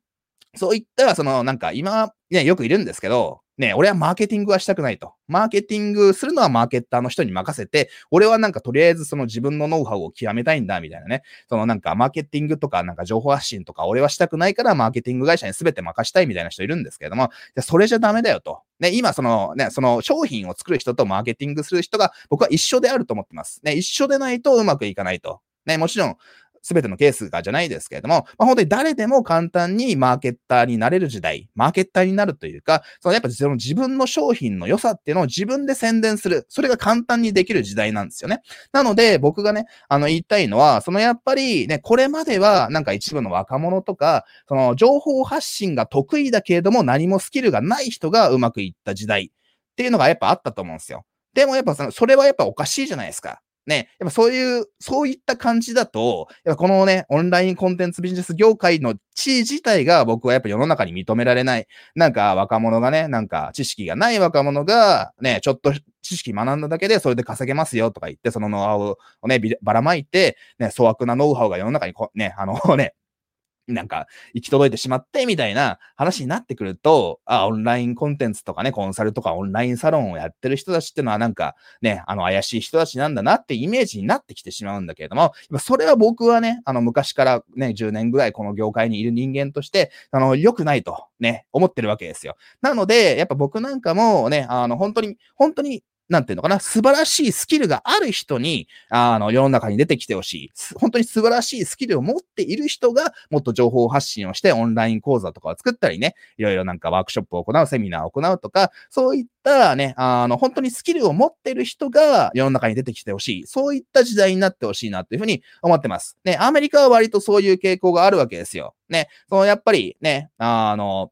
そういった、その、なんか今、ね、よくいるんですけど、ね、俺はマーケティングはしたくないと。マーケティングするのはマーケッターの人に任せて、俺はなんかとりあえずその自分のノウハウを極めたいんだ、みたいなね。そのなんかマーケティングとかなんか情報発信とか俺はしたくないからマーケティング会社に全て任したいみたいな人いるんですけれども、それじゃダメだよと。ね、今そのね、その商品を作る人とマーケティングする人が僕は一緒であると思ってます。ね、一緒でないとうまくいかないと。ね、もちろん、すべてのケースがじゃないですけれども、まあ、本当に誰でも簡単にマーケッターになれる時代、マーケッターになるというか、そのやっぱその自分の商品の良さっていうのを自分で宣伝する。それが簡単にできる時代なんですよね。なので、僕がね、あの言いたいのは、そのやっぱりね、これまではなんか一部の若者とか、その情報発信が得意だけれども何もスキルがない人がうまくいった時代っていうのがやっぱあったと思うんですよ。でもやっぱその、それはやっぱおかしいじゃないですか。ね、やっぱそういう、そういった感じだと、やっぱこのね、オンラインコンテンツビジネス業界の地位自体が僕はやっぱ世の中に認められない。なんか若者がね、なんか知識がない若者がね、ちょっと知識学んだだけでそれで稼げますよとか言って、そのノウハウをね、ばらまいて、ね、粗悪なノウハウが世の中にこね、あの ね、なんか、行き届いてしまって、みたいな話になってくると、あ、オンラインコンテンツとかね、コンサルとかオンラインサロンをやってる人たちっていうのはなんかね、あの怪しい人たちなんだなってイメージになってきてしまうんだけれども、それは僕はね、あの昔からね、10年ぐらいこの業界にいる人間として、あの、良くないとね、思ってるわけですよ。なので、やっぱ僕なんかもね、あの、本当に、本当になんていうのかな、素晴らしいスキルがある人に、あの、世の中に出てきてほしい。本当に素晴らしいスキルを持っている人が、もっと情報発信をして、オンライン講座とかを作ったりね、いろいろなんかワークショップを行う、セミナーを行うとか、そういったね、あの、本当にスキルを持っている人が世の中に出てきてほしい。そういった時代になってほしいなというふうに思ってます。ね、アメリカは割とそういう傾向があるわけですよ。ね、そのやっぱりね、あの、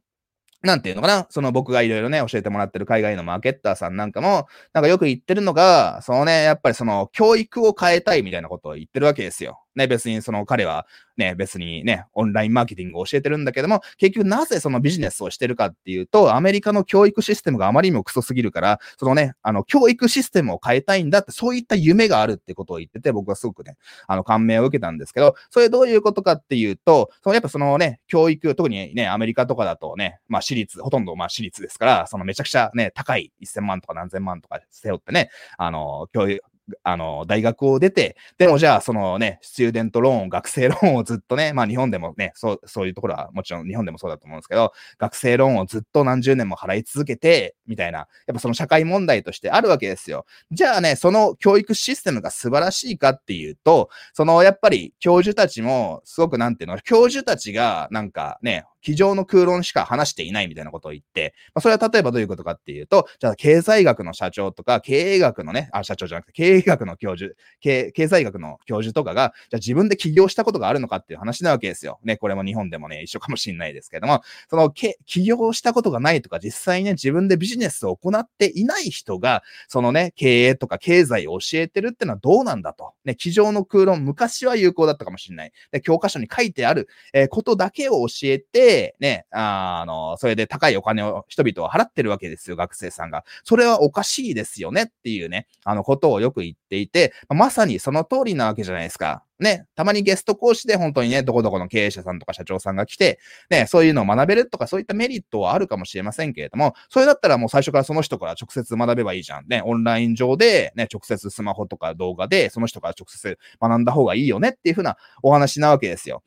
なんていうのかな？その僕がいろいろね、教えてもらってる海外のマーケッターさんなんかも、なんかよく言ってるのが、そのね、やっぱりその教育を変えたいみたいなことを言ってるわけですよ。ね、別にその彼はね、別にね、オンラインマーケティングを教えてるんだけども、結局なぜそのビジネスをしてるかっていうと、アメリカの教育システムがあまりにもクソすぎるから、そのね、あの、教育システムを変えたいんだって、そういった夢があるってことを言ってて、僕はすごくね、あの、感銘を受けたんですけど、それどういうことかっていうと、そのやっぱそのね、教育、特にね、アメリカとかだとね、まあ私立、ほとんどまあ私立ですから、そのめちゃくちゃね、高い1000万とか何千万とか背負ってね、あの、教育、あの、大学を出て、でもじゃあ、そのね、スチューデントローン、学生ローンをずっとね、まあ日本でもね、そう、そういうところはもちろん日本でもそうだと思うんですけど、学生ローンをずっと何十年も払い続けて、みたいな、やっぱその社会問題としてあるわけですよ。じゃあね、その教育システムが素晴らしいかっていうと、そのやっぱり教授たちも、すごくなんていうの、教授たちがなんかね、机上の空論しか話していないみたいなことを言って、まあ、それは例えばどういうことかっていうと、じゃあ経済学の社長とか、経営学のね、あ、社長じゃなくて、経営学の教授、経経済学の教授とかが、じゃあ自分で起業したことがあるのかっていう話なわけですよ。ね、これも日本でもね、一緒かもしれないですけども、その、起業したことがないとか、実際ね、自分でビジネスを行っていない人が、そのね、経営とか経済を教えてるってのはどうなんだと。ね、机上の空論、昔は有効だったかもしれない。で、教科書に書いてある、えー、ことだけを教えて、ね、ああの、それで高いお金を人々は払ってるわけですよ、学生さんが。それはおかしいですよねっていうね、あのことをよく言っていて、まさにその通りなわけじゃないですか。ね、たまにゲスト講師で本当にね、どこどこの経営者さんとか社長さんが来て、ね、そういうのを学べるとか、そういったメリットはあるかもしれませんけれども、それだったらもう最初からその人から直接学べばいいじゃん。ね、オンライン上で、ね、直接スマホとか動画で、その人から直接学んだ方がいいよねっていうふうなお話なわけですよ。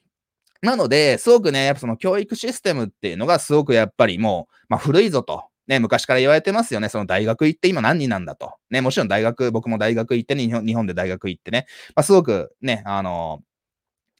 なので、すごくね、やっぱその教育システムっていうのがすごくやっぱりもう、まあ古いぞと。ね、昔から言われてますよね。その大学行って今何人なんだと。ね、もちろん大学、僕も大学行ってね、日本で大学行ってね、まあすごくね、あの、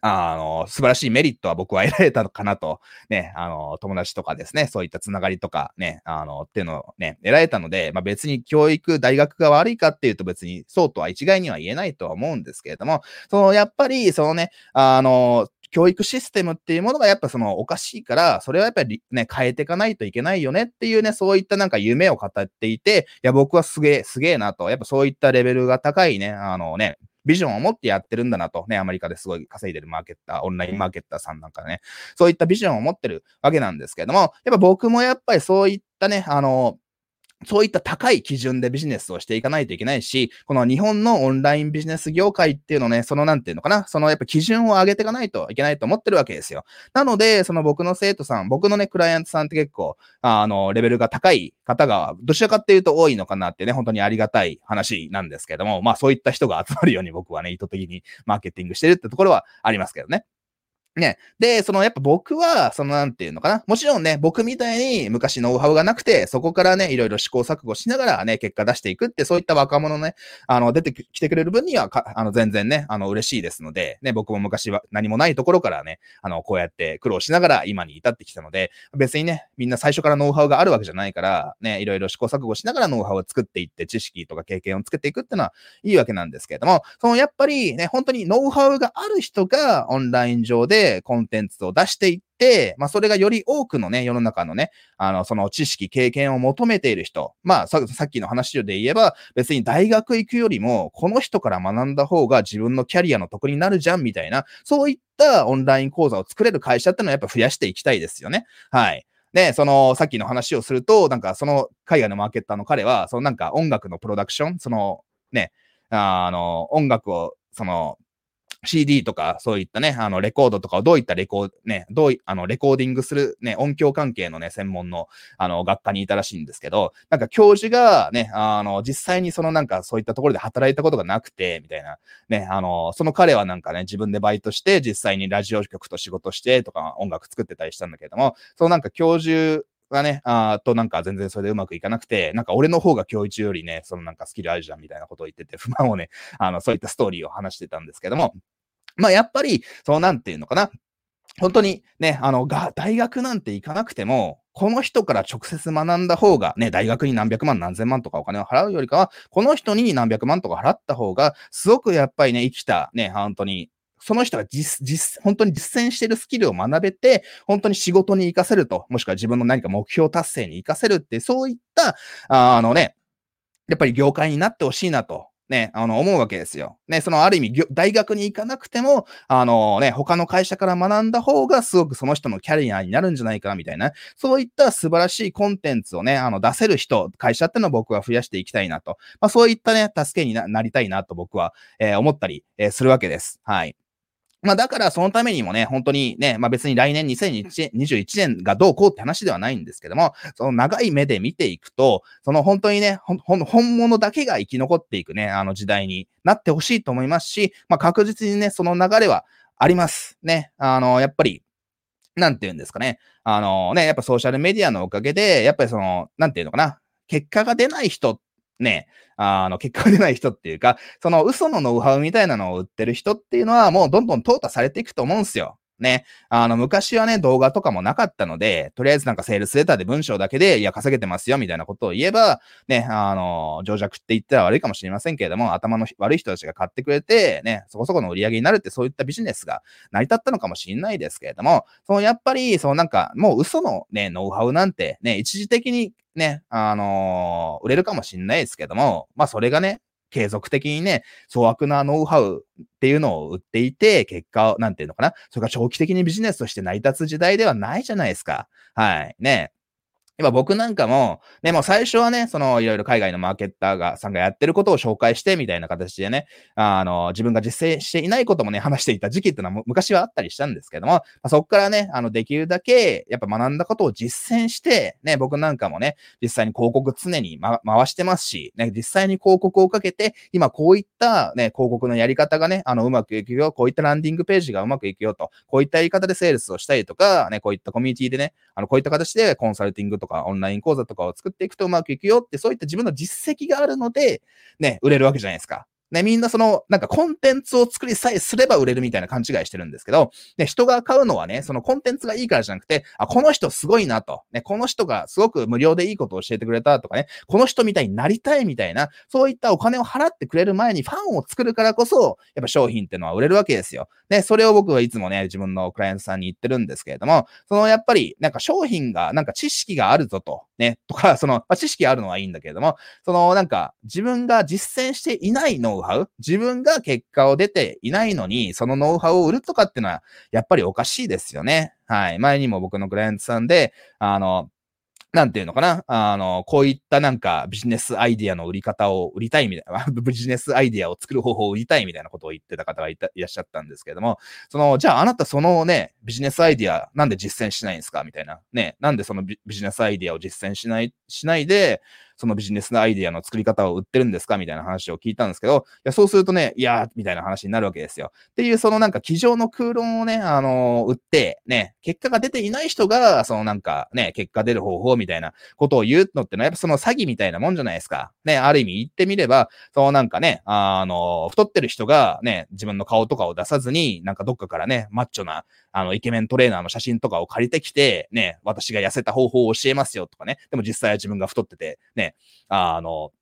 あの、素晴らしいメリットは僕は得られたのかなと、ね、あの、友達とかですね、そういったつながりとかね、あの、っていうのをね、得られたので、まあ別に教育、大学が悪いかっていうと別にそうとは一概には言えないとは思うんですけれども、その、やっぱり、そのね、あの、教育システムっていうものがやっぱそのおかしいから、それはやっぱりね、変えていかないといけないよねっていうね、そういったなんか夢を語っていて、いや、僕はすげえ、すげえなと、やっぱそういったレベルが高いね、あのね、ビジョンを持ってやってるんだなと、ね、アメリカですごい稼いでるマーケッター、オンラインマーケッターさんなんかね、そういったビジョンを持ってるわけなんですけれども、やっぱ僕もやっぱりそういったね、あの、そういった高い基準でビジネスをしていかないといけないし、この日本のオンラインビジネス業界っていうのね、そのなんていうのかな、そのやっぱ基準を上げていかないといけないと思ってるわけですよ。なので、その僕の生徒さん、僕のね、クライアントさんって結構、あの、レベルが高い方が、どちらかっていうと多いのかなってね、本当にありがたい話なんですけども、まあそういった人が集まるように僕はね、意図的にマーケティングしてるってところはありますけどね。ね。で、そのやっぱ僕は、そのなんていうのかな。もちろんね、僕みたいに昔ノウハウがなくて、そこからね、いろいろ試行錯誤しながらね、結果出していくって、そういった若者ね、あの、出てきてくれる分にはあの、全然ね、あの、嬉しいですので、ね、僕も昔は何もないところからね、あの、こうやって苦労しながら今に至ってきたので、別にね、みんな最初からノウハウがあるわけじゃないから、ね、いろいろ試行錯誤しながらノウハウを作っていって、知識とか経験をつけていくってのはいいわけなんですけれども、そのやっぱりね、本当にノウハウがある人がオンライン上ででコンテンツを出していって、まあ、それがより多くのね、世の中のね、あの、その知識、経験を求めている人。まあ、さっきの話で言えば、別に大学行くよりも、この人から学んだ方が自分のキャリアの得になるじゃん、みたいな、そういったオンライン講座を作れる会社ってのはやっぱ増やしていきたいですよね。はい。で、その、さっきの話をすると、なんか、その、海外のマーケッターの彼は、そのなんか音楽のプロダクション、その、ね、あの、音楽を、その、CD とか、そういったね、あの、レコードとかをどういったレコー、ね、どうい、あの、レコーディングする、ね、音響関係のね、専門の、あの、学科にいたらしいんですけど、なんか教授がね、あの、実際にそのなんかそういったところで働いたことがなくて、みたいな、ね、あの、その彼はなんかね、自分でバイトして、実際にラジオ局と仕事してとか、音楽作ってたりしたんだけども、そのなんか教授がね、あとなんか全然それでうまくいかなくて、なんか俺の方が教授よりね、そのなんかスキルあるじゃんみたいなことを言ってて、不満をね、あの、そういったストーリーを話してたんですけども、まあやっぱり、そうなんていうのかな。本当にね、あの、が、大学なんて行かなくても、この人から直接学んだ方が、ね、大学に何百万何千万とかお金を払うよりかは、この人に何百万とか払った方が、すごくやっぱりね、生きた、ね、本当にその人が実、実、本当に実践しているスキルを学べて、本当に仕事に活かせると、もしくは自分の何か目標達成に活かせるって、そういった、あのね、やっぱり業界になってほしいなとね、あの、思うわけですよ。ね、そのある意味、大学に行かなくても、あのね、他の会社から学んだ方がすごくその人のキャリアになるんじゃないかな、みたいな、そういった素晴らしいコンテンツをね、あの、出せる人、会社ってのを僕は増やしていきたいなと。まあ、そういったね、助けになりたいなと僕は、えー、思ったり、えー、するわけです。はい。まあだからそのためにもね、本当にね、まあ別に来年2021年がどうこうって話ではないんですけども、その長い目で見ていくと、その本当にね、本物だけが生き残っていくね、あの時代になってほしいと思いますし、まあ確実にね、その流れはあります。ね、あの、やっぱり、なんて言うんですかね。あのね、やっぱソーシャルメディアのおかげで、やっぱりその、なんていうのかな。結果が出ない人ね、あの、結果が出ない人っていうか、その嘘のノウハウみたいなのを売ってる人っていうのはもうどんどん淘汰されていくと思うんですよ。ね。あの、昔はね、動画とかもなかったので、とりあえずなんかセールスレターで文章だけで、いや、稼げてますよ、みたいなことを言えば、ね、あの、情弱って言ったら悪いかもしれませんけれども、頭の悪い人たちが買ってくれて、ね、そこそこの売り上げになるって、そういったビジネスが成り立ったのかもしれないですけれども、そのやっぱり、そのなんか、もう嘘のね、ノウハウなんて、ね、一時的にね、あのー、売れるかもしれないですけども、まあそれがね、継続的にね、粗悪なノウハウっていうのを売っていて、結果を、なんていうのかな、それが長期的にビジネスとして成り立つ時代ではないじゃないですか。はい。ね。今僕なんかも、ね、もう最初はね、そのいろいろ海外のマーケッターが、さんがやってることを紹介してみたいな形でね、あの、自分が実践していないこともね、話していた時期っていうのは昔はあったりしたんですけども、まあ、そこからね、あの、できるだけ、やっぱ学んだことを実践して、ね、僕なんかもね、実際に広告常に、ま、回してますし、ね、実際に広告をかけて、今こういったね、広告のやり方がね、あの、うまくいくよ、こういったランディングページがうまくいくよと、こういったやり方でセールスをしたりとか、ね、こういったコミュニティでね、あの、こういった形でコンサルティングとかとかオンライン講座とかを作っていくとうまくいくよって、そういった自分の実績があるので、ね、売れるわけじゃないですか。ね、みんなその、なんかコンテンツを作りさえすれば売れるみたいな勘違いしてるんですけど、ね、人が買うのはね、そのコンテンツがいいからじゃなくて、あ、この人すごいなと、ね、この人がすごく無料でいいことを教えてくれたとかね、この人みたいになりたいみたいな、そういったお金を払ってくれる前にファンを作るからこそ、やっぱ商品ってのは売れるわけですよ。ね、それを僕はいつもね、自分のクライアントさんに言ってるんですけれども、そのやっぱり、なんか商品が、なんか知識があるぞと、ね、とか、その、まあ、知識あるのはいいんだけれども、その、なんか、自分が実践していないのをノウハウ、自分が結果を出ていないのに、そのノウハウを売るとかっていうのは、やっぱりおかしいですよね。はい。前にも僕のクライアントさんで、あの、なんていうのかな？あの、こういったなんかビジネスアイディアの売り方を売りたいみたいな、ビジネスアイディアを作る方法を売りたいみたいなことを言ってた方がいらっしゃったんですけども、その、じゃああなたそのね、ビジネスアイディアなんで実践しないんですか？みたいな。ね、なんでそのビジネスアイディアを実践しない、しないで、そのビジネスのアイディアの作り方を売ってるんですかみたいな話を聞いたんですけど、いや、そうするとね、いやーみたいな話になるわけですよ。っていう、そのなんか、机上の空論をね、あのー、売って、ね、結果が出ていない人が、そのなんか、ね、結果出る方法みたいなことを言うのってのは、やっぱその詐欺みたいなもんじゃないですか。ね、ある意味言ってみれば、そのなんかね、あのー、太ってる人がね、自分の顔とかを出さずに、なんかどっかからね、マッチョな、あの、イケメントレーナーの写真とかを借りてきて、ね、私が痩せた方法を教えますよとかね。でも実際は自分が太ってて、ね、あの、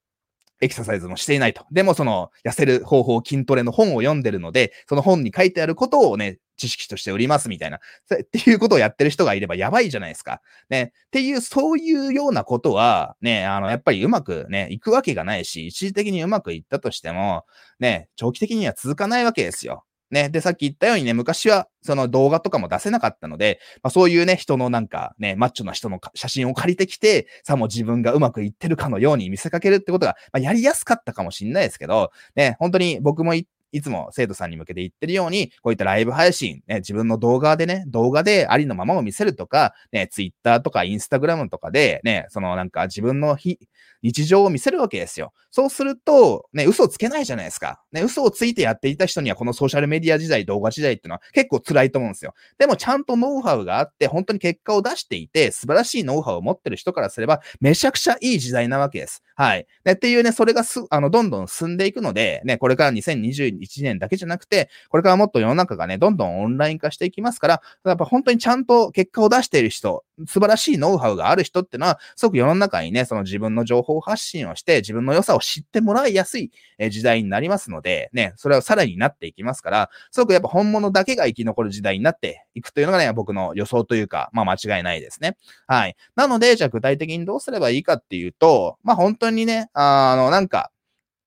エクササイズもしていないと。でもその痩せる方法、筋トレの本を読んでるので、その本に書いてあることをね、知識として売りますみたいな。っていうことをやってる人がいればやばいじゃないですか。ね。っていう、そういうようなことは、ね、あの、やっぱりうまくね、いくわけがないし、一時的にうまくいったとしても、ね、長期的には続かないわけですよ。ね。で、さっき言ったようにね、昔はその動画とかも出せなかったので、まあ、そういうね、人のなんかね、マッチョな人の写真を借りてきて、さも自分がうまくいってるかのように見せかけるってことが、まあ、やりやすかったかもしんないですけど、ね、本当に僕も言っいつも生徒さんに向けて言ってるように、こういったライブ配信、ね、自分の動画でね、動画でありのままを見せるとか、ね、ツイッターとかインスタグラムとかで、ね、そのなんか自分の日、日常を見せるわけですよ。そうすると、ね、嘘をつけないじゃないですか。ね、嘘をついてやっていた人にはこのソーシャルメディア時代、動画時代っていうのは結構辛いと思うんですよ。でもちゃんとノウハウがあって、本当に結果を出していて、素晴らしいノウハウを持ってる人からすれば、めちゃくちゃいい時代なわけです。はい。ね、っていうね、それがす、あの、どんどん進んでいくので、ね、これから2021 1年だけじゃなくて、これからもっと世の中がね、どんどんオンライン化していきますから、やっぱ本当にちゃんと結果を出している人、素晴らしいノウハウがある人ってのは、すごく世の中にね、その自分の情報発信をして、自分の良さを知ってもらいやすい時代になりますので、ね、それはさらになっていきますから、すごくやっぱ本物だけが生き残る時代になっていくというのがね、僕の予想というか、まあ間違いないですね。はい。なので、じゃあ具体的にどうすればいいかっていうと、まあ本当にね、あの、なんか、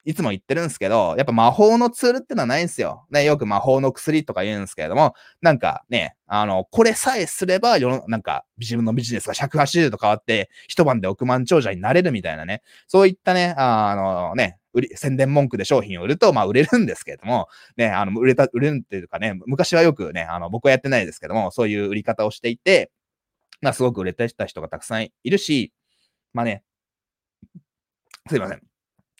いつも言ってるんですけど、やっぱ魔法のツールってのはないんですよ。ね、よく魔法の薬とか言うんですけれども、なんかね、あの、これさえすれば、世の、なんか、自分のビジネスが180度変わって、一晩で億万長者になれるみたいなね、そういったね、あのね、売り、宣伝文句で商品を売ると、まあ売れるんですけれども、ね、あの、売れた、売れるっていうかね、昔はよくね、あの、僕はやってないですけども、そういう売り方をしていて、まあすごく売れてた人がたくさんいるし、まあね、すいません。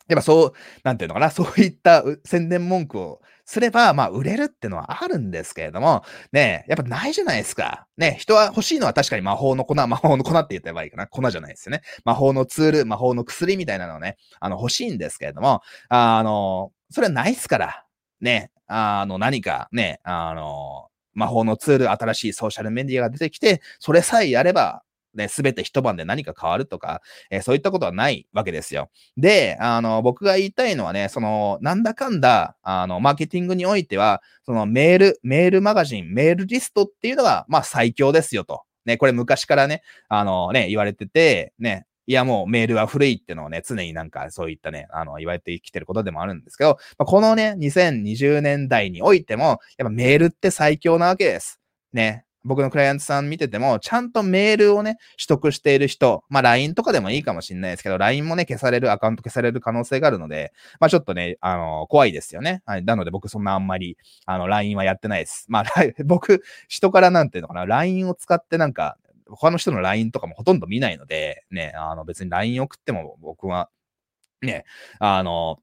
やっぱそう、なんていうのかな、そういった宣伝文句をすれば、まあ、売れるってのはあるんですけれども、ね、やっぱないじゃないですか。ね、人は欲しいのは確かに魔法の粉、魔法の粉って言ったらいいかな。粉じゃないですよね。魔法のツール、魔法の薬みたいなのをね、あの、欲しいんですけれども、あの、それはないっすから。ね、あの、何かね、あの、魔法のツール、新しいソーシャルメディアが出てきて、それさえやれば、ね、すべて一晩で何か変わるとか、えー、そういったことはないわけですよ。で、あの、僕が言いたいのはね、その、なんだかんだ、あの、マーケティングにおいては、そのメール、メールマガジン、メールリストっていうのが、まあ最強ですよと。ね、これ昔からね、あのね、言われてて、ね、いやもうメールは古いってのをね、常になんかそういったね、あの、言われてきてることでもあるんですけど、まあ、このね、2020年代においても、やっぱメールって最強なわけです。ね。僕のクライアントさん見てても、ちゃんとメールをね、取得している人、まあ LINE とかでもいいかもしれないですけど、LINE もね、消される、アカウント消される可能性があるので、まあちょっとね、あの、怖いですよね。はい。なので僕そんなあんまり、あの、LINE はやってないです。まあ、僕、人からなんていうのかな、LINE を使ってなんか、他の人の LINE とかもほとんど見ないので、ね、あの、別に LINE 送っても僕は、ね、あの、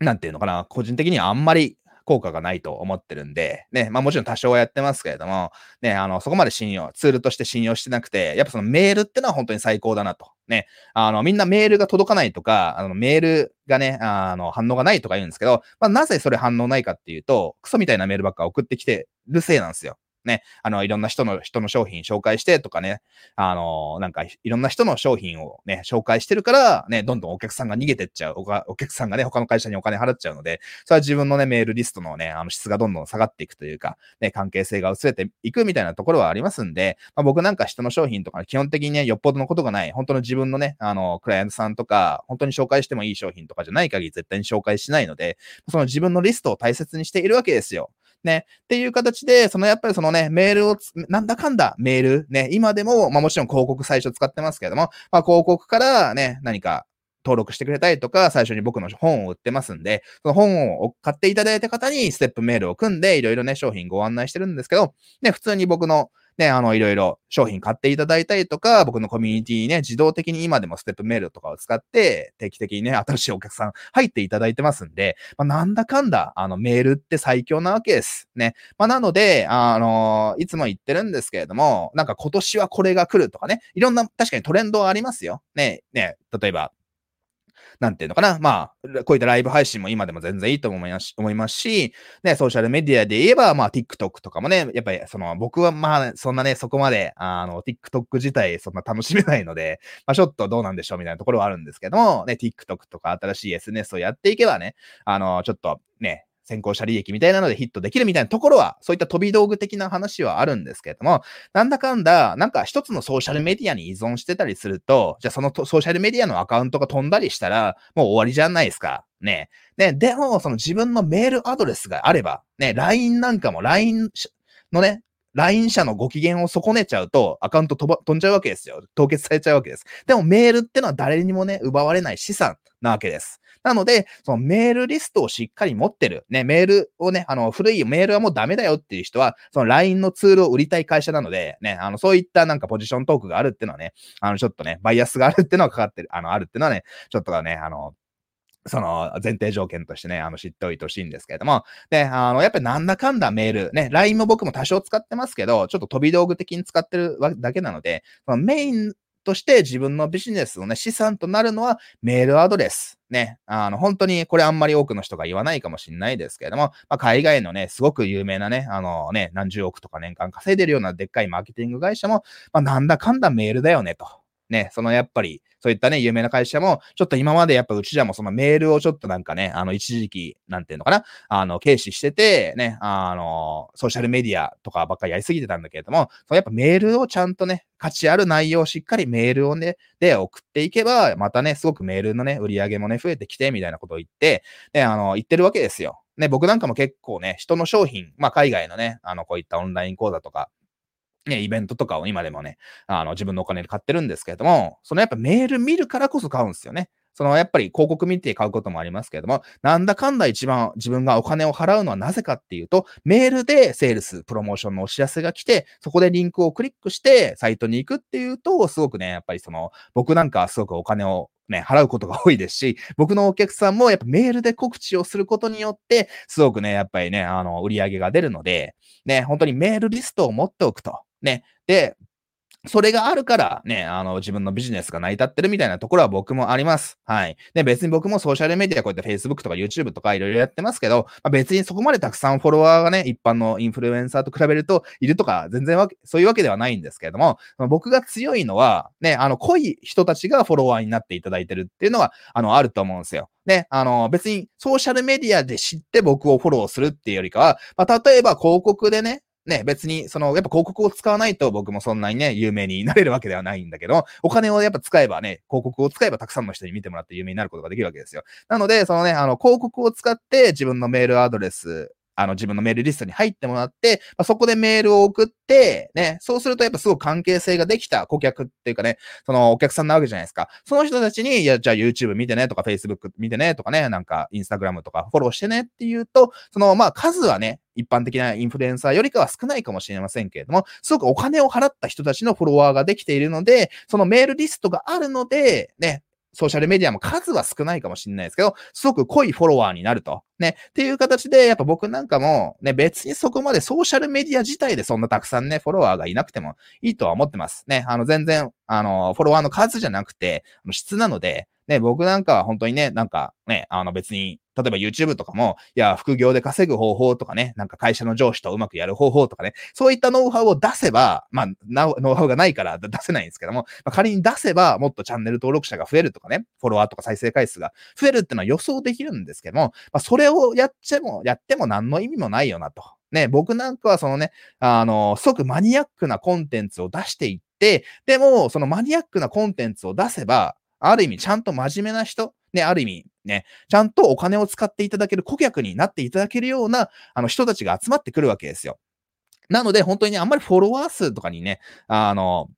なんていうのかな、個人的にはあんまり効果がないと思ってるんで、ね、まあもちろん多少はやってますけれども、ね、あの、そこまで信用、ツールとして信用してなくて、やっぱそのメールってのは本当に最高だなと。ね、あの、みんなメールが届かないとか、あの、メールがね、あの、反応がないとか言うんですけど、まあなぜそれ反応ないかっていうと、クソみたいなメールばっか送ってきてるせいなんですよ。ね、あの、いろんな人の、人の商品紹介してとかね、あの、なんか、いろんな人の商品をね、紹介してるから、ね、どんどんお客さんが逃げてっちゃう。おお客さんがね、他の会社にお金払っちゃうので、それは自分のね、メールリストのね、あの質がどんどん下がっていくというか、ね、関係性が薄れていくみたいなところはありますんで、まあ、僕なんか人の商品とか、基本的にね、よっぽどのことがない、本当の自分のね、あの、クライアントさんとか、本当に紹介してもいい商品とかじゃない限り絶対に紹介しないので、その自分のリストを大切にしているわけですよ。ね。っていう形で、そのやっぱりそのね、メールをなんだかんだメール、ね、今でも、まあもちろん広告最初使ってますけれども、まあ広告からね、何か登録してくれたりとか、最初に僕の本を売ってますんで、その本を買っていただいた方にステップメールを組んで、いろいろね、商品ご案内してるんですけど、ね、普通に僕のね、あの、いろいろ商品買っていただいたりとか、僕のコミュニティにね、自動的に今でもステップメールとかを使って、定期的にね、新しいお客さん入っていただいてますんで、まあ、なんだかんだ、あの、メールって最強なわけです。ね。まあ、なので、あの、いつも言ってるんですけれども、なんか今年はこれが来るとかね、いろんな、確かにトレンドはありますよ。ね、ね、例えば、なんていうのかな。まあ、こういったライブ配信も今でも全然いいと思います思いますし、ね、ソーシャルメディアで言えば、まあ、TikTok とかもね、やっぱり、その、僕はまあ、そんなね、そこまで、あの、TikTok 自体そんな楽しめないので、まあ、ちょっとどうなんでしょうみたいなところはあるんですけども、ね、TikTok とか新しい SNS をやっていけばね、あの、ちょっとね、先行者利益みたいなのでヒットできるみたいなところは、そういった飛び道具的な話はあるんですけれども、なんだかんだ、なんか一つのソーシャルメディアに依存してたりすると、じゃあそのソーシャルメディアのアカウントが飛んだりしたら、もう終わりじゃないですか。ね。ね、でも、その自分のメールアドレスがあれば、ね、LINE なんかも LINE のね、LINE 社のご機嫌を損ねちゃうと、アカウント飛ば飛んじゃうわけですよ。凍結されちゃうわけです。でもメールってのは誰にもね、奪われない資産なわけです。なので、そのメールリストをしっかり持ってる。ね、メールをね、あの、古いメールはもうダメだよっていう人は、その LINE のツールを売りたい会社なので、ね、あの、そういったなんかポジショントークがあるっていうのはね、あの、ちょっとね、バイアスがあるっていうのはかかってる、あの、あるっていうのはね、ちょっとね、あの、その前提条件としてね、あの知っておいてほしいんですけれども。で、あの、やっぱりなんだかんだメール、ね、LINE も僕も多少使ってますけど、ちょっと飛び道具的に使ってるだけなので、そのメインとして自分のビジネスのね、資産となるのはメールアドレス。ね、あの、本当にこれあんまり多くの人が言わないかもしれないですけれども、まあ、海外のね、すごく有名なね、あのね、何十億とか年間稼いでるようなでっかいマーケティング会社も、まあ、なんだかんだメールだよね、と。ね、そのやっぱり、そういったね、有名な会社も、ちょっと今までやっぱうちじゃもそのメールをちょっとなんかね、あの、一時期、なんていうのかな、あの、軽視してて、ね、あの、ソーシャルメディアとかばっかりやりすぎてたんだけれども、そのやっぱメールをちゃんとね、価値ある内容をしっかりメールをね、で送っていけば、またね、すごくメールのね、売り上げもね、増えてきて、みたいなことを言って、ね、あの、言ってるわけですよ。ね、僕なんかも結構ね、人の商品、まあ海外のね、あの、こういったオンライン講座とか、ね、イベントとかを今でもね、あの、自分のお金で買ってるんですけれども、そのやっぱメール見るからこそ買うんですよね。そのやっぱり広告見て買うこともありますけれども、なんだかんだ一番自分がお金を払うのはなぜかっていうと、メールでセールス、プロモーションのお知らせが来て、そこでリンクをクリックしてサイトに行くっていうと、すごくね、やっぱりその、僕なんかはすごくお金をね、払うことが多いですし、僕のお客さんもやっぱメールで告知をすることによって、すごくね、やっぱりね、あの、売り上げが出るので、ね、本当にメールリストを持っておくと。ね。で、それがあるから、ね、あの、自分のビジネスが成り立ってるみたいなところは僕もあります。はい。で、別に僕もソーシャルメディア、こうやって Facebook とか YouTube とかいろいろやってますけど、まあ、別にそこまでたくさんフォロワーがね、一般のインフルエンサーと比べるといるとか、全然わけ、そういうわけではないんですけれども、僕が強いのは、ね、あの、濃い人たちがフォロワーになっていただいてるっていうのは、あの、あると思うんですよ。ね、あの、別にソーシャルメディアで知って僕をフォローするっていうよりかは、まあ、例えば広告でね、ね、別に、その、やっぱ広告を使わないと僕もそんなにね、有名になれるわけではないんだけど、お金をやっぱ使えばね、広告を使えばたくさんの人に見てもらって有名になることができるわけですよ。なので、そのね、あの、広告を使って自分のメールアドレスあの、自分のメールリストに入ってもらって、まあ、そこでメールを送って、ね、そうするとやっぱすごく関係性ができた顧客っていうかね、そのお客さんなわけじゃないですか。その人たちに、いや、じゃあ YouTube 見てねとか Facebook 見てねとかね、なんか Instagram とかフォローしてねっていうと、その、まあ、数はね、一般的なインフルエンサーよりかは少ないかもしれませんけれども、すごくお金を払った人たちのフォロワーができているので、そのメールリストがあるので、ね、ソーシャルメディアも数は少ないかもしれないですけど、すごく濃いフォロワーになると。ね。っていう形で、やっぱ僕なんかも、ね、別にそこまでソーシャルメディア自体でそんなたくさんね、フォロワーがいなくてもいいとは思ってます。ね。あの、全然、あの、フォロワーの数じゃなくて、質なので、ね、僕なんかは本当にね、なんかね、あの別に、例えば YouTube とかも、いや、副業で稼ぐ方法とかね、なんか会社の上司とうまくやる方法とかね、そういったノウハウを出せば、まあ、ノウハウがないから出せないんですけども、まあ、仮に出せば、もっとチャンネル登録者が増えるとかね、フォロワーとか再生回数が増えるっていうのは予想できるんですけども、まあ、それをやっても、やっても何の意味もないよなと。ね、僕なんかはそのね、あの、即マニアックなコンテンツを出していって、でも、そのマニアックなコンテンツを出せば、ある意味ちゃんと真面目な人、ね、ある意味、ね、ちゃんとお金を使っていただける顧客になっていただけるような、あの、人たちが集まってくるわけですよ。なので、本当にね、あんまりフォロワー数とかにね、あの、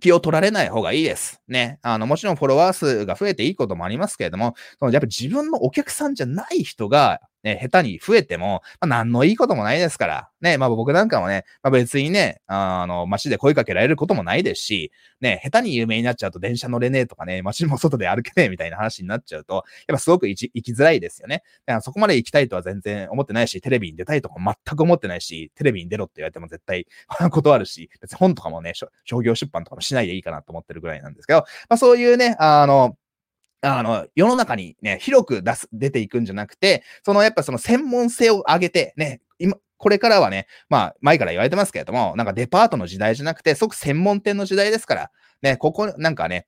気を取られない方がいいです。ね。あの、もちろんフォロワー数が増えていいこともありますけれども、そのやっぱ自分のお客さんじゃない人が、ね、下手に増えても、まあ、何のいいこともないですから。ね、まあ僕なんかもね、まあ別にね、あの、街で声かけられることもないですし、ね、下手に有名になっちゃうと電車乗れねえとかね、街も外で歩けねえみたいな話になっちゃうと、やっぱすごく行きづらいですよね。だからそこまで行きたいとは全然思ってないし、テレビに出たいとか全く思ってないし、テレビに出ろって言われても絶対 断るし、別に本とかもね、商業出版とかもしないでいいかなと思ってるぐらいなんですけど、まあそういうね、あの、あの、世の中にね、広く出す、出ていくんじゃなくて、そのやっぱその専門性を上げて、ね、今、これからはね、まあ、前から言われてますけれども、なんかデパートの時代じゃなくて、即専門店の時代ですから、ね、ここ、なんかね、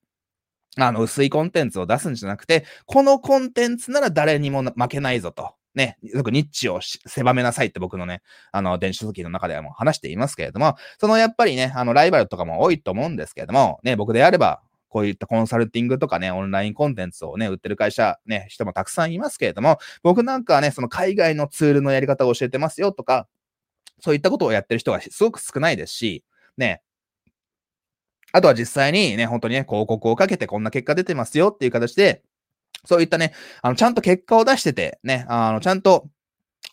あの、薄いコンテンツを出すんじゃなくて、このコンテンツなら誰にも負けないぞと。ね、よくニッチを狭めなさいって僕のね、あの、電子書籍の中ではもう話していますけれども、そのやっぱりね、あの、ライバルとかも多いと思うんですけれども、ね、僕であれば、こういったコンサルティングとかね、オンラインコンテンツをね、売ってる会社、ね、人もたくさんいますけれども、僕なんかはね、その海外のツールのやり方を教えてますよとか、そういったことをやってる人がすごく少ないですし、ね、あとは実際にね、本当にね、広告をかけてこんな結果出てますよっていう形で、そういったね、あの、ちゃんと結果を出してて、ね、あの、ちゃんと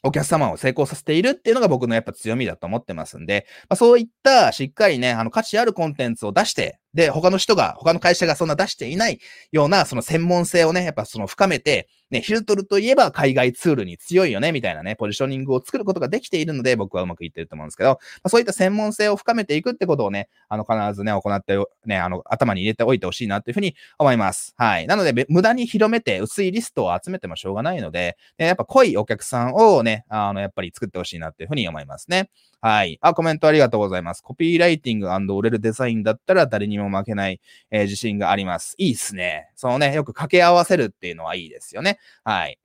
お客様を成功させているっていうのが僕のやっぱ強みだと思ってますんで、まあ、そういったしっかりね、あの価値あるコンテンツを出して、で、他の人が、他の会社がそんな出していないような、その専門性をね、やっぱその深めて、ね、ヒルトルといえば海外ツールに強いよね、みたいなね、ポジショニングを作ることができているので、僕はうまくいってると思うんですけど、まあ、そういった専門性を深めていくってことをね、あの、必ずね、行って、ね、あの、頭に入れておいてほしいなというふうに思います。はい。なので、無駄に広めて薄いリストを集めてもしょうがないので、ね、やっぱ濃いお客さんをね、あの、やっぱり作ってほしいなっていうふうに思いますね。はい。あ、コメントありがとうございます。コピーライティング売れるデザインだったら誰にも負けない、えー、自信があります。いいっすね。そのね、よく掛け合わせるっていうのはいいですよね。はい。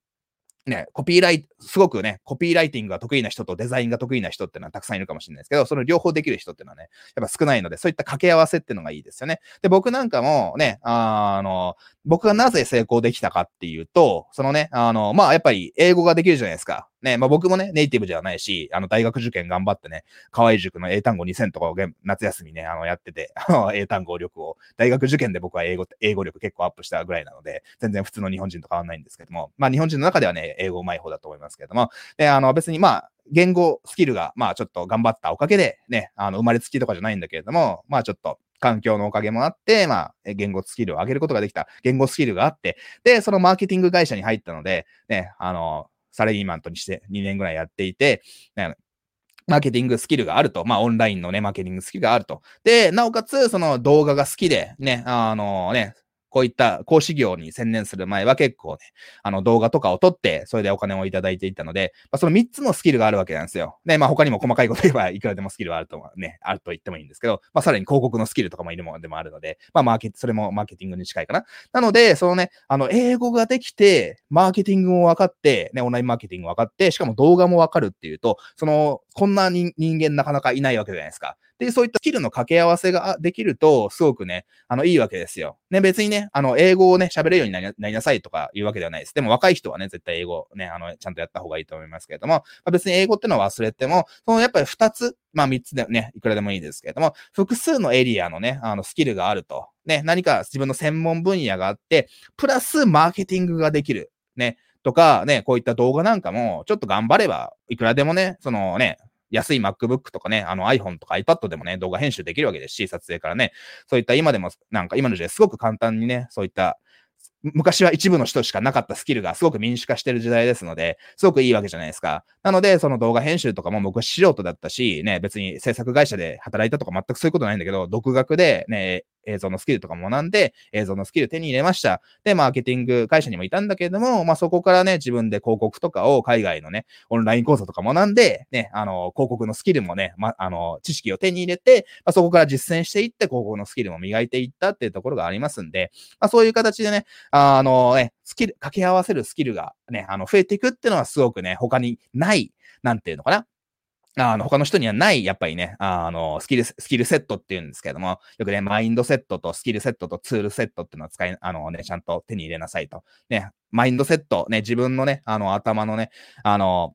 ね、コピーライ、すごくね、コピーライティングが得意な人とデザインが得意な人ってのはたくさんいるかもしれないですけど、その両方できる人ってのはね、やっぱ少ないので、そういった掛け合わせってのがいいですよね。で、僕なんかもね、あの、僕がなぜ成功できたかっていうと、そのね、あの、まあ、やっぱり英語ができるじゃないですか。ね、まあ僕もね、ネイティブじゃないし、あの、大学受験頑張ってね、河合塾の英単語2000とかを夏休みね、あの、やってて、英単語力を、大学受験で僕は英語、英語力結構アップしたぐらいなので、全然普通の日本人と変わんないんですけども、まあ日本人の中ではね、英語上手い方だと思いますけども、で、あの、別にまあ、言語スキルが、まあちょっと頑張ったおかげで、ね、あの、生まれつきとかじゃないんだけれども、まあちょっと、環境のおかげもあって、まあ、言語スキルを上げることができた。言語スキルがあって、で、そのマーケティング会社に入ったので、ね、あの、サラリーマンとにして2年ぐらいやっていて、ね、マーケティングスキルがあると。まあ、オンラインのね、マーケティングスキルがあると。で、なおかつ、その動画が好きで、ね、あのね、こういった講師業に専念する前は結構ね、あの動画とかを撮って、それでお金をいただいていたので、まあ、その3つのスキルがあるわけなんですよ。で、まあ他にも細かいこと言えばいくらでもスキルはあるとね、あると言ってもいいんですけど、まあさらに広告のスキルとかもいるものでもあるので、まあマーケットそれもマーケティングに近いかな。なので、そのね、あの、英語ができて、マーケティングも分かって、ね、オンラインマーケティングも分かって、しかも動画も分かるっていうと、その、こんな人間なかなかいないわけじゃないですか。で、そういったスキルの掛け合わせができると、すごくね、あの、いいわけですよ。ね、別にね、あの、英語をね、喋れるようになりなさいとかいうわけではないです。でも若い人はね、絶対英語ね、あの、ちゃんとやった方がいいと思いますけれども、まあ、別に英語ってのは忘れても、そのやっぱり二つ、まあ三つでね、いくらでもいいですけれども、複数のエリアのね、あの、スキルがあると。ね、何か自分の専門分野があって、プラスマーケティングができる。ね、とか、ね、こういった動画なんかも、ちょっと頑張れば、いくらでもね、そのね、安い MacBook とかね、あの iPhone とか iPad でもね、動画編集できるわけですし、撮影からね、そういった今でも、なんか今の時代すごく簡単にね、そういった昔は一部の人しかなかったスキルがすごく民主化してる時代ですので、すごくいいわけじゃないですか。なので、その動画編集とかも僕は素人だったし、ね、別に制作会社で働いたとか全くそういうことないんだけど、独学でね、映像のスキルとかも学んで、映像のスキル手に入れました。で、マーケティング会社にもいたんだけれども、まあそこからね、自分で広告とかを海外のね、オンライン講座とかも学んで、ね、あの、広告のスキルもね、ま、あの、知識を手に入れて、まあそこから実践していって、広告のスキルも磨いていったっていうところがありますんで、まあそういう形でね、あのね、スキル、掛け合わせるスキルがね、あの、増えていくっていうのはすごくね、他にない、なんていうのかな。あの、他の人にはない、やっぱりね、あの、スキル、スキルセットっていうんですけども、よくね、マインドセットとスキルセットとツールセットっていうのは使い、あのね、ちゃんと手に入れなさいと。ね、マインドセット、ね、自分のね、あの、頭のね、あの、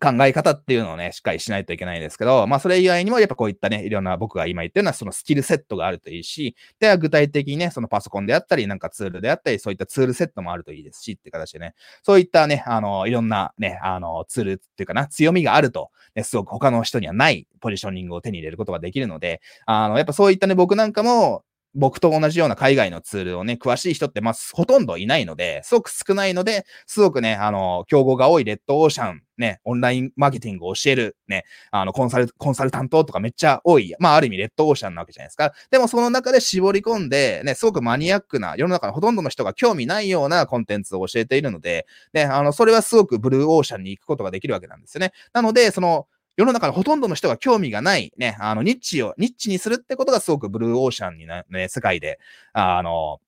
考え方っていうのをね、しっかりしないといけないんですけど、まあ、それ以外にも、やっぱこういったね、いろんな僕が今言ったような、そのスキルセットがあるといいし、では、具体的にね、そのパソコンであったり、なんかツールであったり、そういったツールセットもあるといいですし、って形でね、そういったね、あの、いろんなね、あの、ツールっていうかな、強みがあると、ね、すごく他の人にはないポジショニングを手に入れることができるので、あの、やっぱそういったね、僕なんかも、僕と同じような海外のツールをね、詳しい人って、まあ、ほとんどいないので、すごく少ないので、すごくね、あの、競合が多いレッドオーシャン、ね、オンラインマーケティングを教える、ね、あの、コンサル、コンサルタントとかめっちゃ多い。まあ、ある意味レッドオーシャンなわけじゃないですか。でも、その中で絞り込んで、ね、すごくマニアックな、世の中のほとんどの人が興味ないようなコンテンツを教えているので、ね、あの、それはすごくブルーオーシャンに行くことができるわけなんですよね。なので、その、世の中のほとんどの人が興味がない、ね、あの、ニッチを、ニッチにするってことがすごくブルーオーシャンにな、ね、世界で、あの、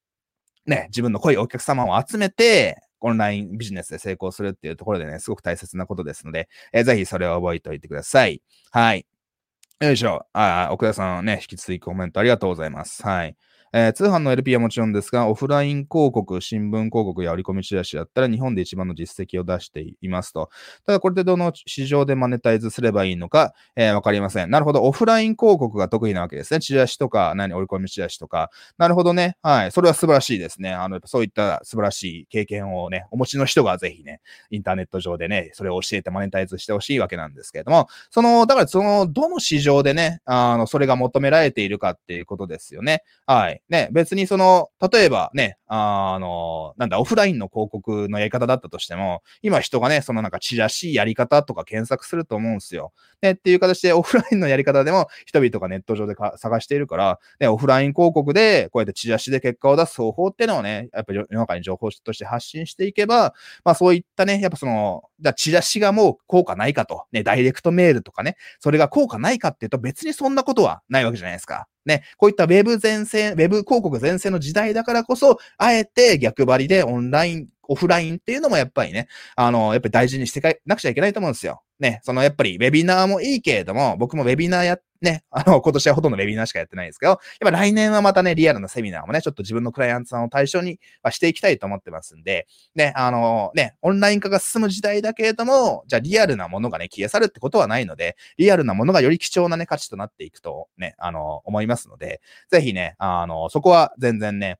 ね、自分の濃いお客様を集めて、オンラインビジネスで成功するっていうところでね、すごく大切なことですので、えー、ぜひそれを覚えておいてください。はい。よいしょ。あ、奥田さんね、引き続きコメントありがとうございます。はい。えー、通販の LP はもちろんですが、オフライン広告、新聞広告や折り込みチラシだったら日本で一番の実績を出していますと。ただこれでどの市場でマネタイズすればいいのか、えー、わかりません。なるほど。オフライン広告が得意なわけですね。チラシとか、何、折り込みチラシとか。なるほどね。はい。それは素晴らしいですね。あの、そういった素晴らしい経験をね、お持ちの人がぜひね、インターネット上でね、それを教えてマネタイズしてほしいわけなんですけれども、その、だからその、どの市場でね、あの、それが求められているかっていうことですよね。はい。ね、別にその、例えばね、あの、なんだ、オフラインの広告のやり方だったとしても、今人がね、そのなんかチラシやり方とか検索すると思うんですよ。ね、っていう形でオフラインのやり方でも人々がネット上で探しているから、ね、オフライン広告でこうやってチラシで結果を出す方法っていうのをね、やっぱり世の中に情報として発信していけば、まあそういったね、やっぱその、じゃチラシがもう効果ないかと、ね、ダイレクトメールとかね、それが効果ないかっていうと別にそんなことはないわけじゃないですか。ね、こういったウェブ前線、ウェブ広告前線の時代だからこそ、あえて逆張りでオンライン、オフラインっていうのもやっぱりね、あの、やっぱり大事にしていかなくちゃいけないと思うんですよ。ね、そのやっぱりウェビナーもいいけれども、僕もウェビナーや、ね、あの、今年はほとんどウェビナーしかやってないんですけど、やっぱ来年はまたね、リアルなセミナーもね、ちょっと自分のクライアントさんを対象にはしていきたいと思ってますんで、ね、あの、ね、オンライン化が進む時代だけれども、じゃあリアルなものがね、消え去るってことはないので、リアルなものがより貴重なね、価値となっていくとね、あの、思いますので、ぜひね、あの、そこは全然ね、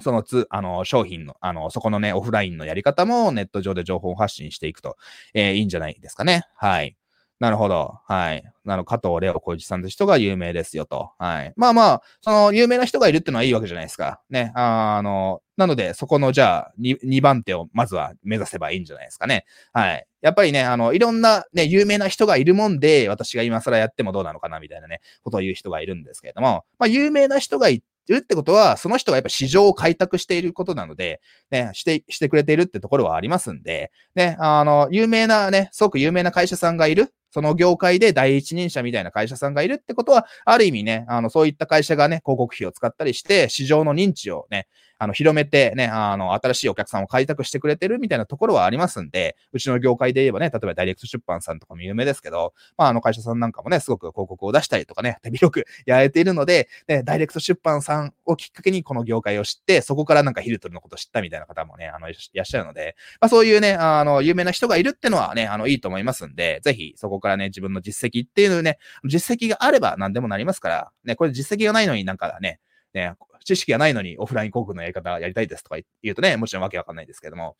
そのつ、あの、商品の、あの、そこのね、オフラインのやり方もネット上で情報発信していくと、えー、いいんじゃないですかね。はい。なるほど。はい。あの、加藤レオ小一さんという人が有名ですよと。はい。まあまあ、その、有名な人がいるってのはいいわけじゃないですか。ね。あの、なので、そこの、じゃあ2、2番手をまずは目指せばいいんじゃないですかね。はい。やっぱりね、あの、いろんなね、有名な人がいるもんで、私が今更やってもどうなのかな、みたいなね、ことを言う人がいるんですけれども、まあ、有名な人がいるってことは、その人がやっぱ市場を開拓していることなので、ね、して、してくれているってところはありますんで、ね、あの、有名なね、すごく有名な会社さんがいる、その業界で第一人者みたいな会社さんがいるってことは、ある意味ね、あの、そういった会社がね、広告費を使ったりして、市場の認知をね、あの、広めてね、あの、新しいお客さんを開拓してくれてるみたいなところはありますんで、うちの業界で言えばね、例えばダイレクト出版さんとかも有名ですけど、まあ、あの会社さんなんかもね、すごく広告を出したりとかね、手広くやれているので、ね、ダイレクト出版さんをきっかけにこの業界を知って、そこからなんかヒルトルのこと知ったみたいな方もね、あの、いらっしゃるので、まあ、そういうね、あの、有名な人がいるってのはね、あの、いいと思いますんで、ぜひそこからね、自分の実績っていうのね、実績があれば何でもなりますから、ね、これ実績がないのになんかね、ね、知識がないのにオフライン広告のやり方やりたいですとか言うとね、もちろんわけわかんないですけども、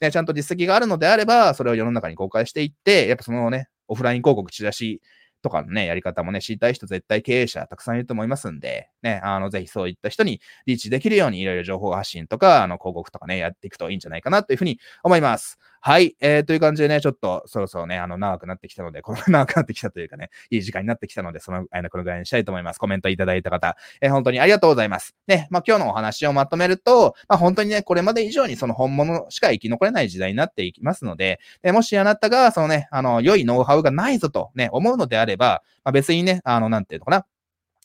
ね、ちゃんと実績があるのであれば、それを世の中に公開していって、やっぱそのね、オフライン広告チラシとかのね、やり方もね、知りたい人絶対経営者たくさんいると思いますんで、ね、あの、ぜひそういった人にリーチできるようにいろいろ情報発信とか、あの、広告とかね、やっていくといいんじゃないかなというふうに思います。はい。えー、という感じでね、ちょっとそろそろね、あの、長くなってきたので、この 長くなってきたというかね、いい時間になってきたので、その、あの、このぐらいにしたいと思います。コメントいただいた方、えー、本当にありがとうございます。ね、まあ、今日のお話をまとめると、まあ、本当にね、これまで以上にその本物しか生き残れない時代になっていきますので、えもしあなたが、そのね、あの、良いノウハウがないぞとね、思うのであれば、まあ、別にね、あの、なんていうのかな、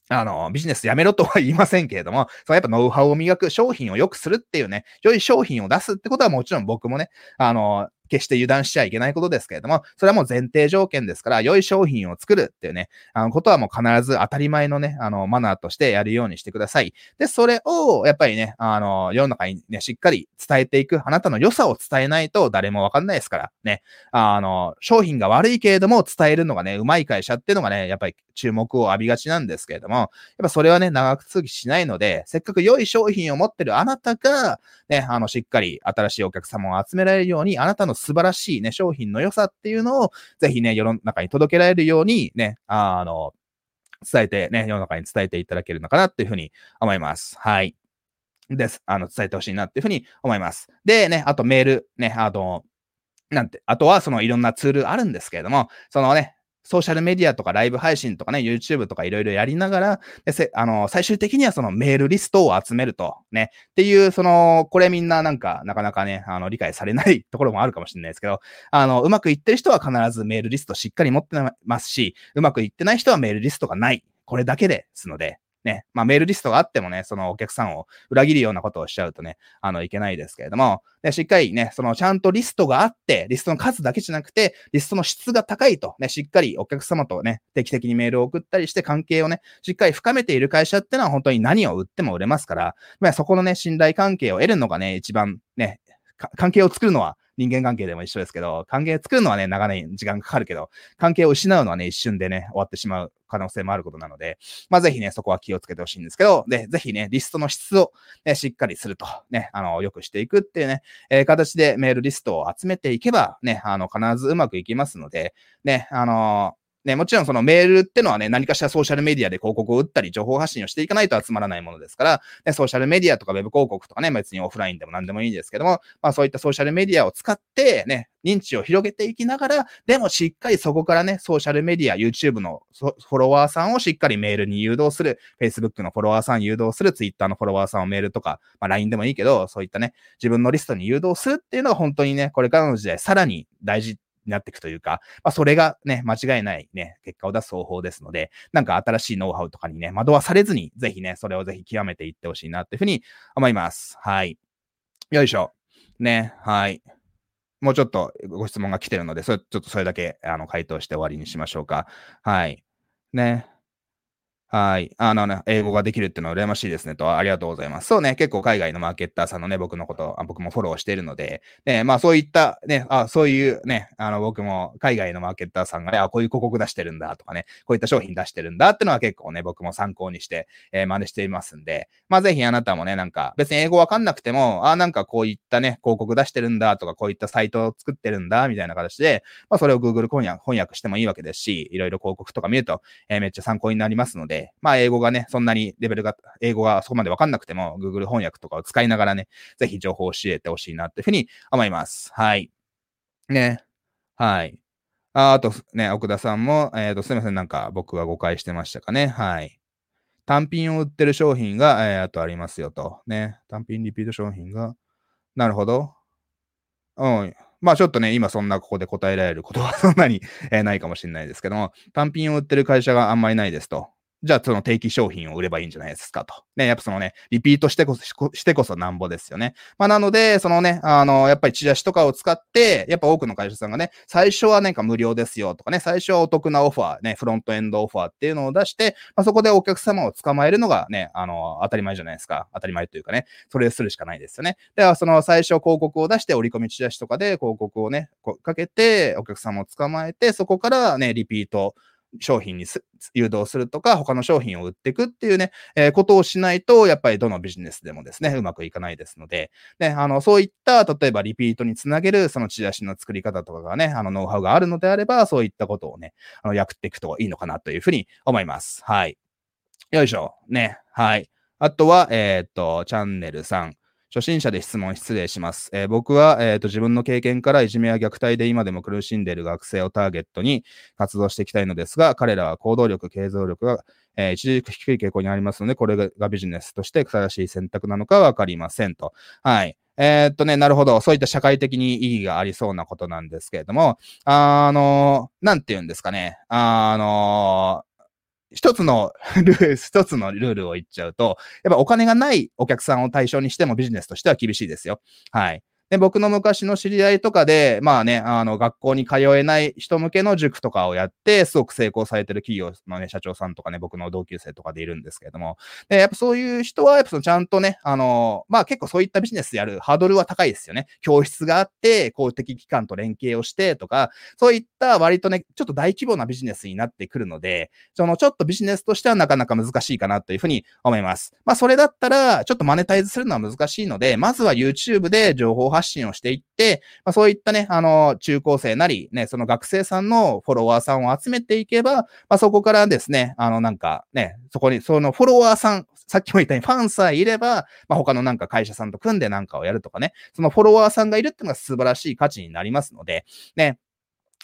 あの、ビジネスやめろとは言いませんけれども、そのやっぱノウハウを磨く、商品を良くするっていうね、良い商品を出すってことはもちろん僕もね、あの、決して油断しちゃいけないことですけれども、それはもう前提条件ですから、良い商品を作るっていうね、あの、ことはもう必ず当たり前のね、あの、マナーとしてやるようにしてください。で、それを、やっぱりね、あの、世の中にね、しっかり伝えていく、あなたの良さを伝えないと誰もわかんないですから、ね、あの、商品が悪いけれども伝えるのがね、うまい会社っていうのがね、やっぱり注目を浴びがちなんですけれども、やっぱそれはね、長く続きしないので、せっかく良い商品を持ってるあなたが、ね、あの、しっかり新しいお客様を集められるように、あなたの素晴らしいね、商品の良さっていうのを、ぜひね、世の中に届けられるように、ね、あの、伝えてね、世の中に伝えていただけるのかなっていうふうに思います。はい。です。あの、伝えてほしいなっていうふうに思います。で、ね、あとメール、ね、あの、なんて、あとはそのいろんなツールあるんですけれども、そのね、ソーシャルメディアとかライブ配信とかね、YouTube とかいろいろやりながら、あの、最終的にはそのメールリストを集めると、ね、っていう、その、これみんななんか、なかなかね、あの、理解されないところもあるかもしれないですけど、あの、うまくいってる人は必ずメールリストしっかり持ってますし、うまくいってない人はメールリストがない。これだけですので、ね、まあメールリストがあってもね、そのお客さんを裏切るようなことをしちゃうとね、あの、いけないですけれども、でしっかりね、そのちゃんとリストがあって、リストの数だけじゃなくて、リストの質が高いと、ね、しっかりお客様とね、定期的にメールを送ったりして関係をね、しっかり深めている会社ってのは本当に何を売っても売れますから、まあそこのね、信頼関係を得るのがね、一番ね、関係を作るのは人間関係でも一緒ですけど、関係作るのはね、長年時間かかるけど、関係を失うのはね、一瞬でね、終わってしまう可能性もあることなので、まあぜひね、そこは気をつけてほしいんですけど、で、ぜひね、リストの質を、ね、しっかりすると、ね、あの、良くしていくっていうね、えー、形でメールリストを集めていけば、ね、あの、必ずうまくいきますので、ね、あのーね、もちろんそのメールってのはね、何かしらソーシャルメディアで広告を打ったり、情報発信をしていかないと集まらないものですから、ね、ソーシャルメディアとかウェブ広告とかね、別にオフラインでも何でもいいんですけども、まあそういったソーシャルメディアを使って、ね、認知を広げていきながら、でもしっかりそこからね、ソーシャルメディア、YouTube のフォロワーさんをしっかりメールに誘導する、Facebook のフォロワーさん誘導する、Twitter のフォロワーさんをメールとか、まあ LINE でもいいけど、そういったね、自分のリストに誘導するっていうのが本当にね、これからの時代さらに大事になっていくというか、まあ、それがね、間違いないね、結果を出す方法ですので、なんか新しいノウハウとかにね、惑わされずに、ぜひね、それをぜひ極めていってほしいなっていうふうに思います。はい。よいしょ。ね、はい。もうちょっとご質問が来てるので、それ、ちょっとそれだけ、あの、回答して終わりにしましょうか。はい。ね。はい。あのね、英語ができるっていうのは羨ましいですねと、ありがとうございます。そうね、結構海外のマーケッターさんのね、僕のことあ、僕もフォローしているので、ね、まあそういったね、あそういうね、あの僕も海外のマーケッターさんがね、あ、こういう広告出してるんだとかね、こういった商品出してるんだっていうのは結構ね、僕も参考にして、えー、真似していますんで、まあぜひあなたもね、なんか別に英語わかんなくても、あ、なんかこういったね、広告出してるんだとか、こういったサイトを作ってるんだみたいな形で、まあそれを Google 翻訳翻訳してもいいわけですし、いろいろ広告とか見ると、えー、めっちゃ参考になりますので、まあ英語がね、そんなにレベルが、英語がそこまでわかんなくても、Google 翻訳とかを使いながらね、ぜひ情報を教えてほしいなっていうふうに思います。はい。ね。はい。ああとね、奥田さんも、えっ、ー、と、すみません、なんか僕は誤解してましたかね。はい。単品を売ってる商品が、えー、あとありますよと。ね。単品リピート商品が。なるほど。うん。まあちょっとね、今そんなここで答えられることはそんなに、えー、ないかもしれないですけども、単品を売ってる会社があんまりないですと。じゃあその定期商品を売ればいいんじゃないですかと。ね、やっぱそのね、リピートしてこそ、してこそなんぼですよね。まあなので、そのね、あの、やっぱりチラシとかを使って、やっぱ多くの会社さんがね、最初はなんか無料ですよとかね、最初はお得なオファー、ね、フロントエンドオファーっていうのを出して、まあそこでお客様を捕まえるのがね、あの、当たり前じゃないですか。当たり前というかね、それをするしかないですよね。では、その最初広告を出して、折り込みチラシとかで広告をね、かけて、お客様を捕まえて、そこからね、リピート、商品に誘導するとか、他の商品を売っていくっていうね、えー、ことをしないと、やっぱりどのビジネスでもですね、うまくいかないですので、ね、あの、そういった、例えばリピートにつなげる、そのチラシの作り方とかがね、あの、ノウハウがあるのであれば、そういったことをね、あの、やっていくといいのかなというふうに思います。はい。よいしょ。ね。はい。あとは、えっ、と、チャンネル3。初心者で質問失礼します。えー、僕は、えーと、自分の経験からいじめや虐待で今でも苦しんでいる学生をターゲットに活動していきたいのですが、彼らは行動力、継続力が、えー、一時低い傾向にありますので、これがビジネスとして正しい選択なのかわかりませんと。はい。えー、っとね、なるほど。そういった社会的に意義がありそうなことなんですけれども、あの、なんて言うんですかね。あの、一つの ルール、一つのルールを言っちゃうと、やっぱお金がないお客さんを対象にしてもビジネスとしては厳しいですよ。はい。で、僕の昔の知り合いとかで、まあね、あの、学校に通えない人向けの塾とかをやって、すごく成功されてる企業のね、社長さんとかね、僕の同級生とかでいるんですけれども、で、やっぱそういう人は、やっぱそのちゃんとね、あの、まあ結構そういったビジネスやるハードルは高いですよね。教室があって、公的機関と連携をしてとか、そういった割とね、ちょっと大規模なビジネスになってくるので、そのちょっとビジネスとしてはなかなか難しいかなというふうに思います。まあそれだったら、ちょっとマネタイズするのは難しいので、まずは YouTube で情報発発信をしていって、まあ、そういったね、あの、中高生なり、ね、その学生さんのフォロワーさんを集めていけば、まあ、そこからですね、あの、なんかね、そこに、そのフォロワーさん、さっきも言ったようにファンさえいれば、まあ、他のなんか会社さんと組んでなんかをやるとかね、そのフォロワーさんがいるっていうのが素晴らしい価値になりますので、ね、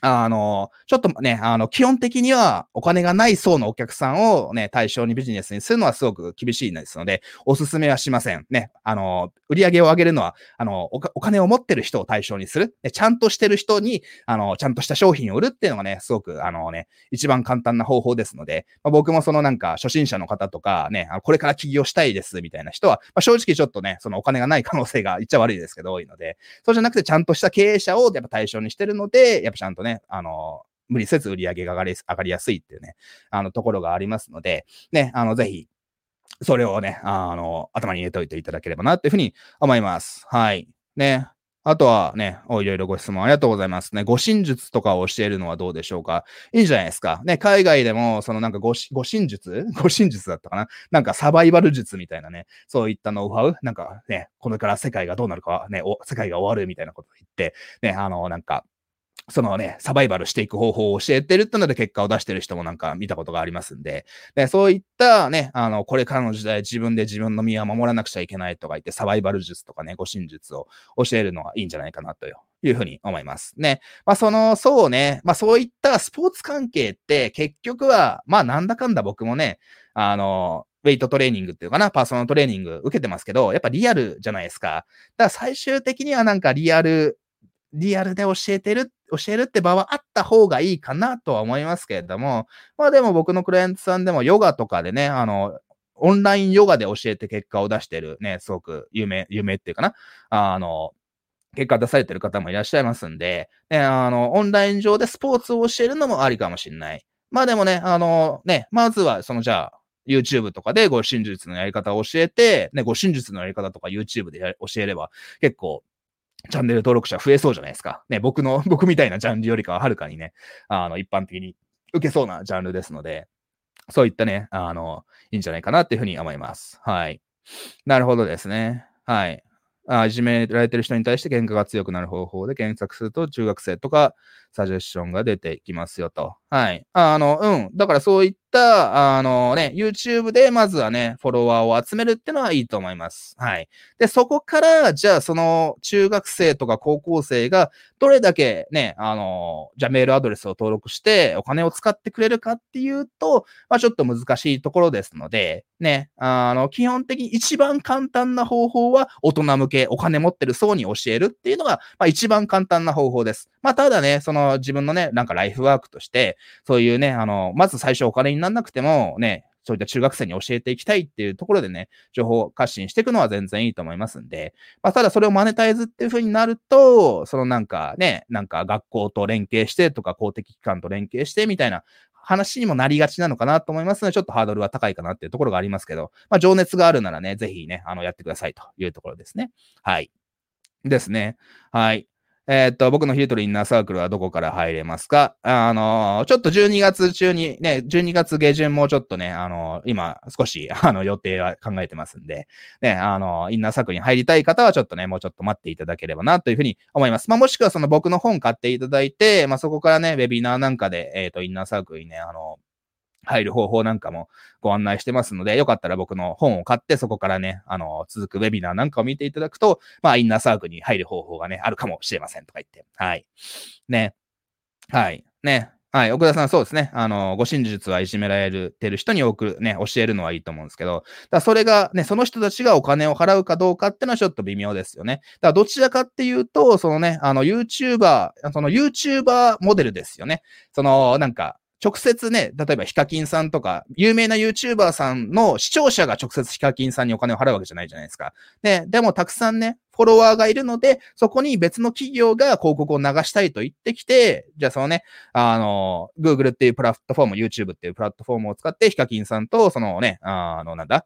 あの、ちょっとね、あの、基本的にはお金がない層のお客さんをね、対象にビジネスにするのはすごく厳しいですので、おすすめはしません。ね、あの、売り上げを上げるのは、あの、お金を持ってる人を対象にする。ちゃんとしてる人に、あの、ちゃんとした商品を売るっていうのがね、すごく、あのね、一番簡単な方法ですので、まあ、僕もそのなんか、初心者の方とかね、これから起業したいです、みたいな人は、まあ、正直ちょっとね、そのお金がない可能性が言っちゃ悪いですけど、多いので、そうじゃなくてちゃんとした経営者をやっぱ対象にしてるので、やっぱちゃんとね、あの、無理せず売り上げが上がり上がりやすいっていうね、あのところがありますので、ね、あの、ぜひ、それをね、あの、頭に入れておいていただければなっていうふうに思います。はい。ね。あとはね、おいろいろご質問ありがとうございますね。護身術とかを教えるのはどうでしょうかいいじゃないですか。ね、海外でも、そのなんか護身術？護身術だったかな？なんかサバイバル術みたいなね、そういったノウハウ？なんかね、これから世界がどうなるかね、お世界が終わるみたいなこと言って、ね、あの、なんか、そのね、サバイバルしていく方法を教えてるってので結果を出してる人もなんか見たことがありますんで、でそういったね、あの、これからの時代自分で自分の身は守らなくちゃいけないとか言ってサバイバル術とかね、護身術を教えるのはいいんじゃないかなというふうに思います。ね。まあその、そうね、まあそういったスポーツ関係って結局は、まあなんだかんだ僕もね、あの、ウェイトトレーニングっていうかな、パーソナルトレーニング受けてますけど、やっぱリアルじゃないですか。だから最終的にはなんかリアルリアルで教えてるっ、教えるって場はあった方がいいかなとは思いますけれども、まあでも僕のクライアントさんでもヨガとかでね、あの、オンラインヨガで教えて結果を出してるね、すごく有名、有名っていうかな、あの、結果出されてる方もいらっしゃいますんで、ね、あの、オンライン上でスポーツを教えるのもありかもしれない。まあでもね、あの、ね、まずは、そのじゃあ、YouTube とかでご真術のやり方を教えて、ね、ご真術のやり方とか YouTube で教えれば結構チャンネル登録者増えそうじゃないですか。ね、僕の、僕みたいなジャンルよりかははるかにね、あの、一般的に受けそうなジャンルですので、そういったね、あの、いいんじゃないかなっていうふうに思います。はい。なるほどですね。はい。あいじめられてる人に対して喧嘩が強くなる方法で検索すると中学生とかサジェッションが出てきますよと。はい。あの、うん。だからそういった、あのね、YouTube でまずはね、フォロワーを集めるってのはいいと思います。はい。で、そこから、じゃあその中学生とか高校生がどれだけね、あの、じゃあメールアドレスを登録してお金を使ってくれるかっていうと、まあちょっと難しいところですので、ね、あの、基本的に一番簡単な方法は大人向け、お金持ってる層に教えるっていうのが、まあ一番簡単な方法です。まあただね、その自分のね、なんかライフワークとして、そういうね、あの、まず最初お金にならなくても、ね、そういった中学生に教えていきたいっていうところでね、情報発信していくのは全然いいと思いますんで、まあ、ただそれをマネタイズっていう風になると、そのなんかね、なんか学校と連携してとか公的機関と連携してみたいな話にもなりがちなのかなと思いますので、ちょっとハードルは高いかなっていうところがありますけど、まあ、情熱があるならね、ぜひね、あの、やってくださいというところですね。はい。ですね。はい。えっと、僕のヒートルインナーサークルはどこから入れますか？あのー、ちょっと12月中に、ね、12月下旬もちょっとね、あのー、今少し、あの、予定は考えてますんで、ね、あの、インナーサークルに入りたい方はちょっとね、もうちょっと待っていただければな、というふうに思います。まあ、もしくはその僕の本買っていただいて、まあ、そこからね、ウェビナーなんかで、えっ、と、インナーサークルにね、あの入る方法なんかもご案内してますので、よかったら僕の本を買って、そこからね、あの、続くウェビナーなんかを見ていただくと、まあ、インナーサークルに入る方法がね、あるかもしれませんとか言って。はい。ね。はい。ね。はい。奥田さん、そうですね。あの、ご真術はいじめられてる人に送る、ね、教えるのはいいと思うんですけど、だそれが、ね、その人たちがお金を払うかどうかってのはちょっと微妙ですよね。だからどちらかっていうと、そのね、あの、YouTuber、その YouTuber モデルですよね。その、なんか、直接ね、例えばヒカキンさんとか、有名な YouTuber さんの視聴者が直接ヒカキンさんにお金を払うわけじゃないじゃないですか。ね、でもたくさんね、フォロワーがいるので、そこに別の企業が広告を流したいと言ってきて、じゃあそのね、あの、Google っていうプラットフォーム、YouTube っていうプラットフォームを使って、ヒカキンさんと、そのね、あの、なんだ、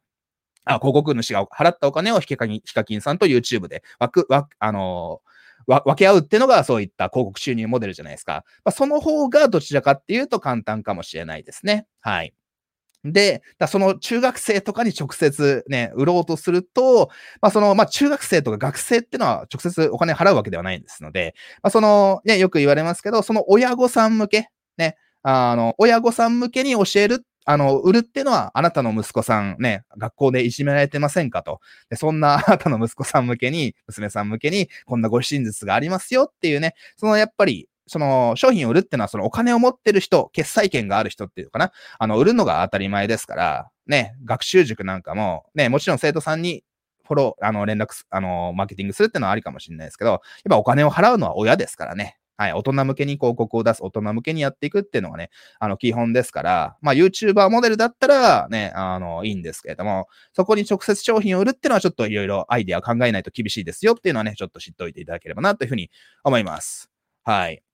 あ、広告主が払ったお金をヒカキンヒカキンさんと YouTube で枠、枠、あの分け合うっていうのがそういった広告収入モデルじゃないですか。まあ、その方がどちらかっていうと簡単かもしれないですね。はい。で、その中学生とかに直接ね、売ろうとすると、まあその、まあ中学生とか学生っていうのは直接お金払うわけではないんですので、まあその、ね、よく言われますけど、その親御さん向け、ね、あの、親御さん向けに教えるあの、売るっていうのは、あなたの息子さんね、学校でいじめられてませんかと。でそんな あなたの息子さん向けに、娘さん向けに、こんなご真実がありますよっていうね、そのやっぱり、その商品を売るってのは、そのお金を持ってる人、決済権がある人っていうのかな。あの、売るのが当たり前ですから、ね、学習塾なんかも、ね、もちろん生徒さんにフォロー、あの、連絡あの、マーケティングするってのはありかもしれないですけど、やっぱお金を払うのは親ですからね。はい、大人向けに広告を出す、大人向けにやっていくっていうのがね、あの、基本ですから、まあ、YouTuber モデルだったらね、あの、いいんですけれども、そこに直接商品を売るっていうのはちょっといろいろアイデアを考えないと厳しいですよっていうのはね、ちょっと知っておいていただければなというふうに思います。はい。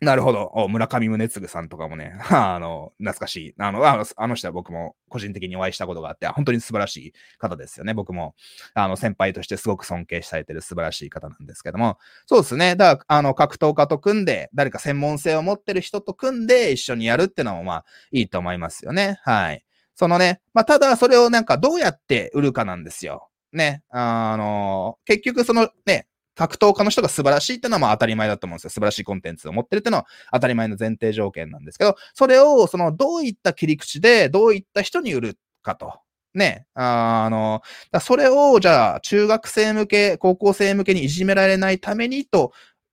なるほど。村上宗次さんとかもね、あの、懐かしい。あの、あのあの人は僕も個人的にお会いしたことがあって、本当に素晴らしい方ですよね。僕も、あの、先輩としてすごく尊敬されてる素晴らしい方なんですけども、そうですね。だから、あの、格闘家と組んで、誰か専門性を持ってる人と組んで一緒にやるっていうのも、まあ、いいと思いますよね。はい。そのね、まあ、ただ、それをなんかどうやって売るかなんですよ。ね。あの、結局そのね、格闘家の人が素晴らしいってのはまあ当たり前だと思うんですよ。素晴らしいコンテンツを持ってるっていうのは当たり前の前提条件なんですけど、それをそのどういった切り口でどういった人に売るかと。ね、あの、それをじゃあ中学生向け、高校生向けにいじめられないためにと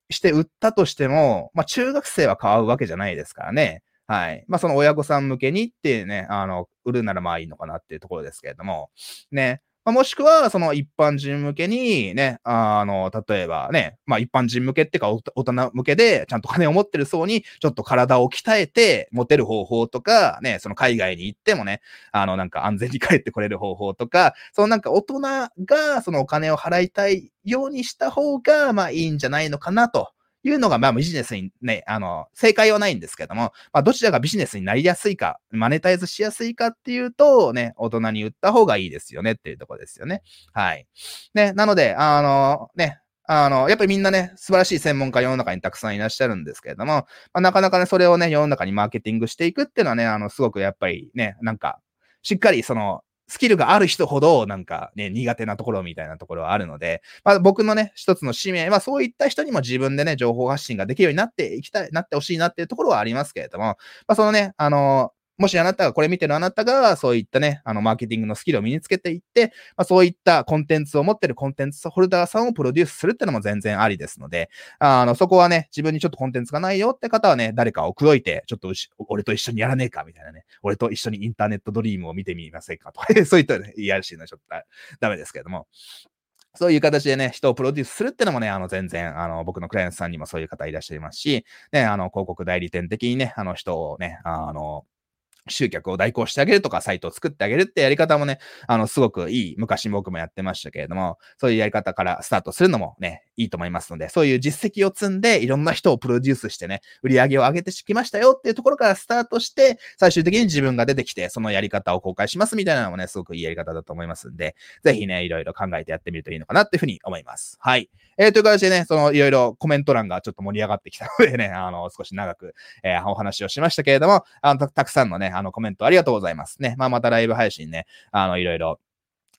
して売ったとしても、まあ中学生は買うわけじゃないですからね。はい。まあその親御さん向けにってね、あの、売るならまあいいのかなっていうところですけれども、ね。まあ、もしくは、その一般人向けにね、あの、例えばね、まあ一般人向けっていうか大人向けで、ちゃんと金を持ってる層に、ちょっと体を鍛えて、持てる方法とか、ね、その海外に行ってもね、あの、なんか安全に帰ってこれる方法とか、そのなんか大人がそのお金を払いたいようにした方が、まあいいんじゃないのかなと。いうのが、まあビジネスにね、あの、正解はないんですけども、まあどちらがビジネスになりやすいか、マネタイズしやすいかっていうと、ね、大人に売った方がいいですよねっていうとこですよね。はい。ね、なので、あの、ね、あの、やっぱりみんなね、素晴らしい専門家世の中にたくさんいらっしゃるんですけれども、まあ、なかなかね、それをね、世の中にマーケティングしていくっていうのはね、あの、すごくやっぱりね、なんか、しっかりその、スキルがある人ほど、なんかね、苦手なところみたいなところはあるので、まあ僕のね、一つの使命は、そういった人にも自分でね、情報発信ができるようになっていきたい、なってほしいなっていうところはありますけれども、まあそのね、あのもしあなたがこれ見てるあなたが、そういったね、あの、マーケティングのスキルを身につけていって、まあ、そういったコンテンツを持ってるコンテンツホルダーさんをプロデュースするってのも全然ありですので、あの、そこはね、自分にちょっとコンテンツがないよって方はね、誰かを口説いて、ちょっと俺と一緒にやらねえかみたいなね、俺と一緒にインターネットドリームを見てみませんかとか、そういったね、いやらしいのはちょっとダメですけれども。そういう形でね、人をプロデュースするってのもね、あの、全然、あの、僕のクライアントさんにもそういう方いらっしゃいますし、ね、あの、広告代理店的にね、あの人をね、あの、集客を代行してあげるとか、サイトを作ってあげるってやり方もね、あの、すごくいい、昔僕もやってましたけれども、そういうやり方からスタートするのもね、いいと思いますので、そういう実績を積んで、いろんな人をプロデュースしてね、売り上げを上げてきましたよっていうところからスタートして、最終的に自分が出てきて、そのやり方を公開しますみたいなのもね、すごくいいやり方だと思いますんで、ぜひね、いろいろ考えてやってみるといいのかなっていうふうに思います。はい。えー、という形でね、そのいろいろコメント欄がちょっと盛り上がってきたのでね、あの、少し長く、えー、お話をしましたけれども、あのた、たくさんのね、あの、コメントありがとうございますね。まあ、またライブ配信ね、あの、いろいろ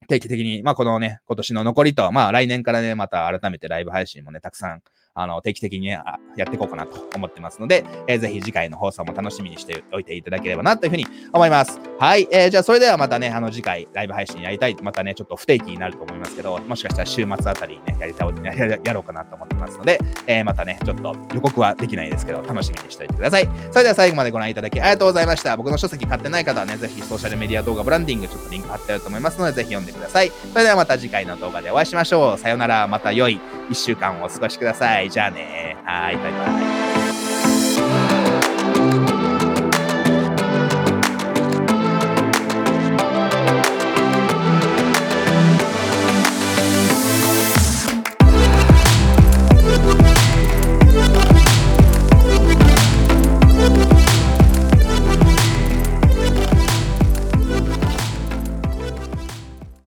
定期的に、まあ、このね、今年の残りと、まあ、来年からね、また改めてライブ配信もね、たくさんあの、定期的に、ね、やっていこうかなと思ってますので、えー、ぜひ次回の放送も楽しみにしておいていただければなというふうに思います。はい。えー、じゃあそれではまたね、あの次回ライブ配信やりたい。またね、ちょっと不定期になると思いますけど、もしかしたら週末あたりにね、やりたい、ややろうかなと思ってますので、えー、またね、ちょっと予告はできないですけど、楽しみにしておいてください。それでは最後までご覧いただきありがとうございました。僕の書籍買ってない方はね、ぜひソーシャルメディア動画ブランディング、ちょっとリンク貼ってあると思いますので、ぜひ読んでください。それではまた次回の動画でお会いしましょう。さよなら、また良い1週間をお過ごしくださいい。じゃあね。はい、バイバイ。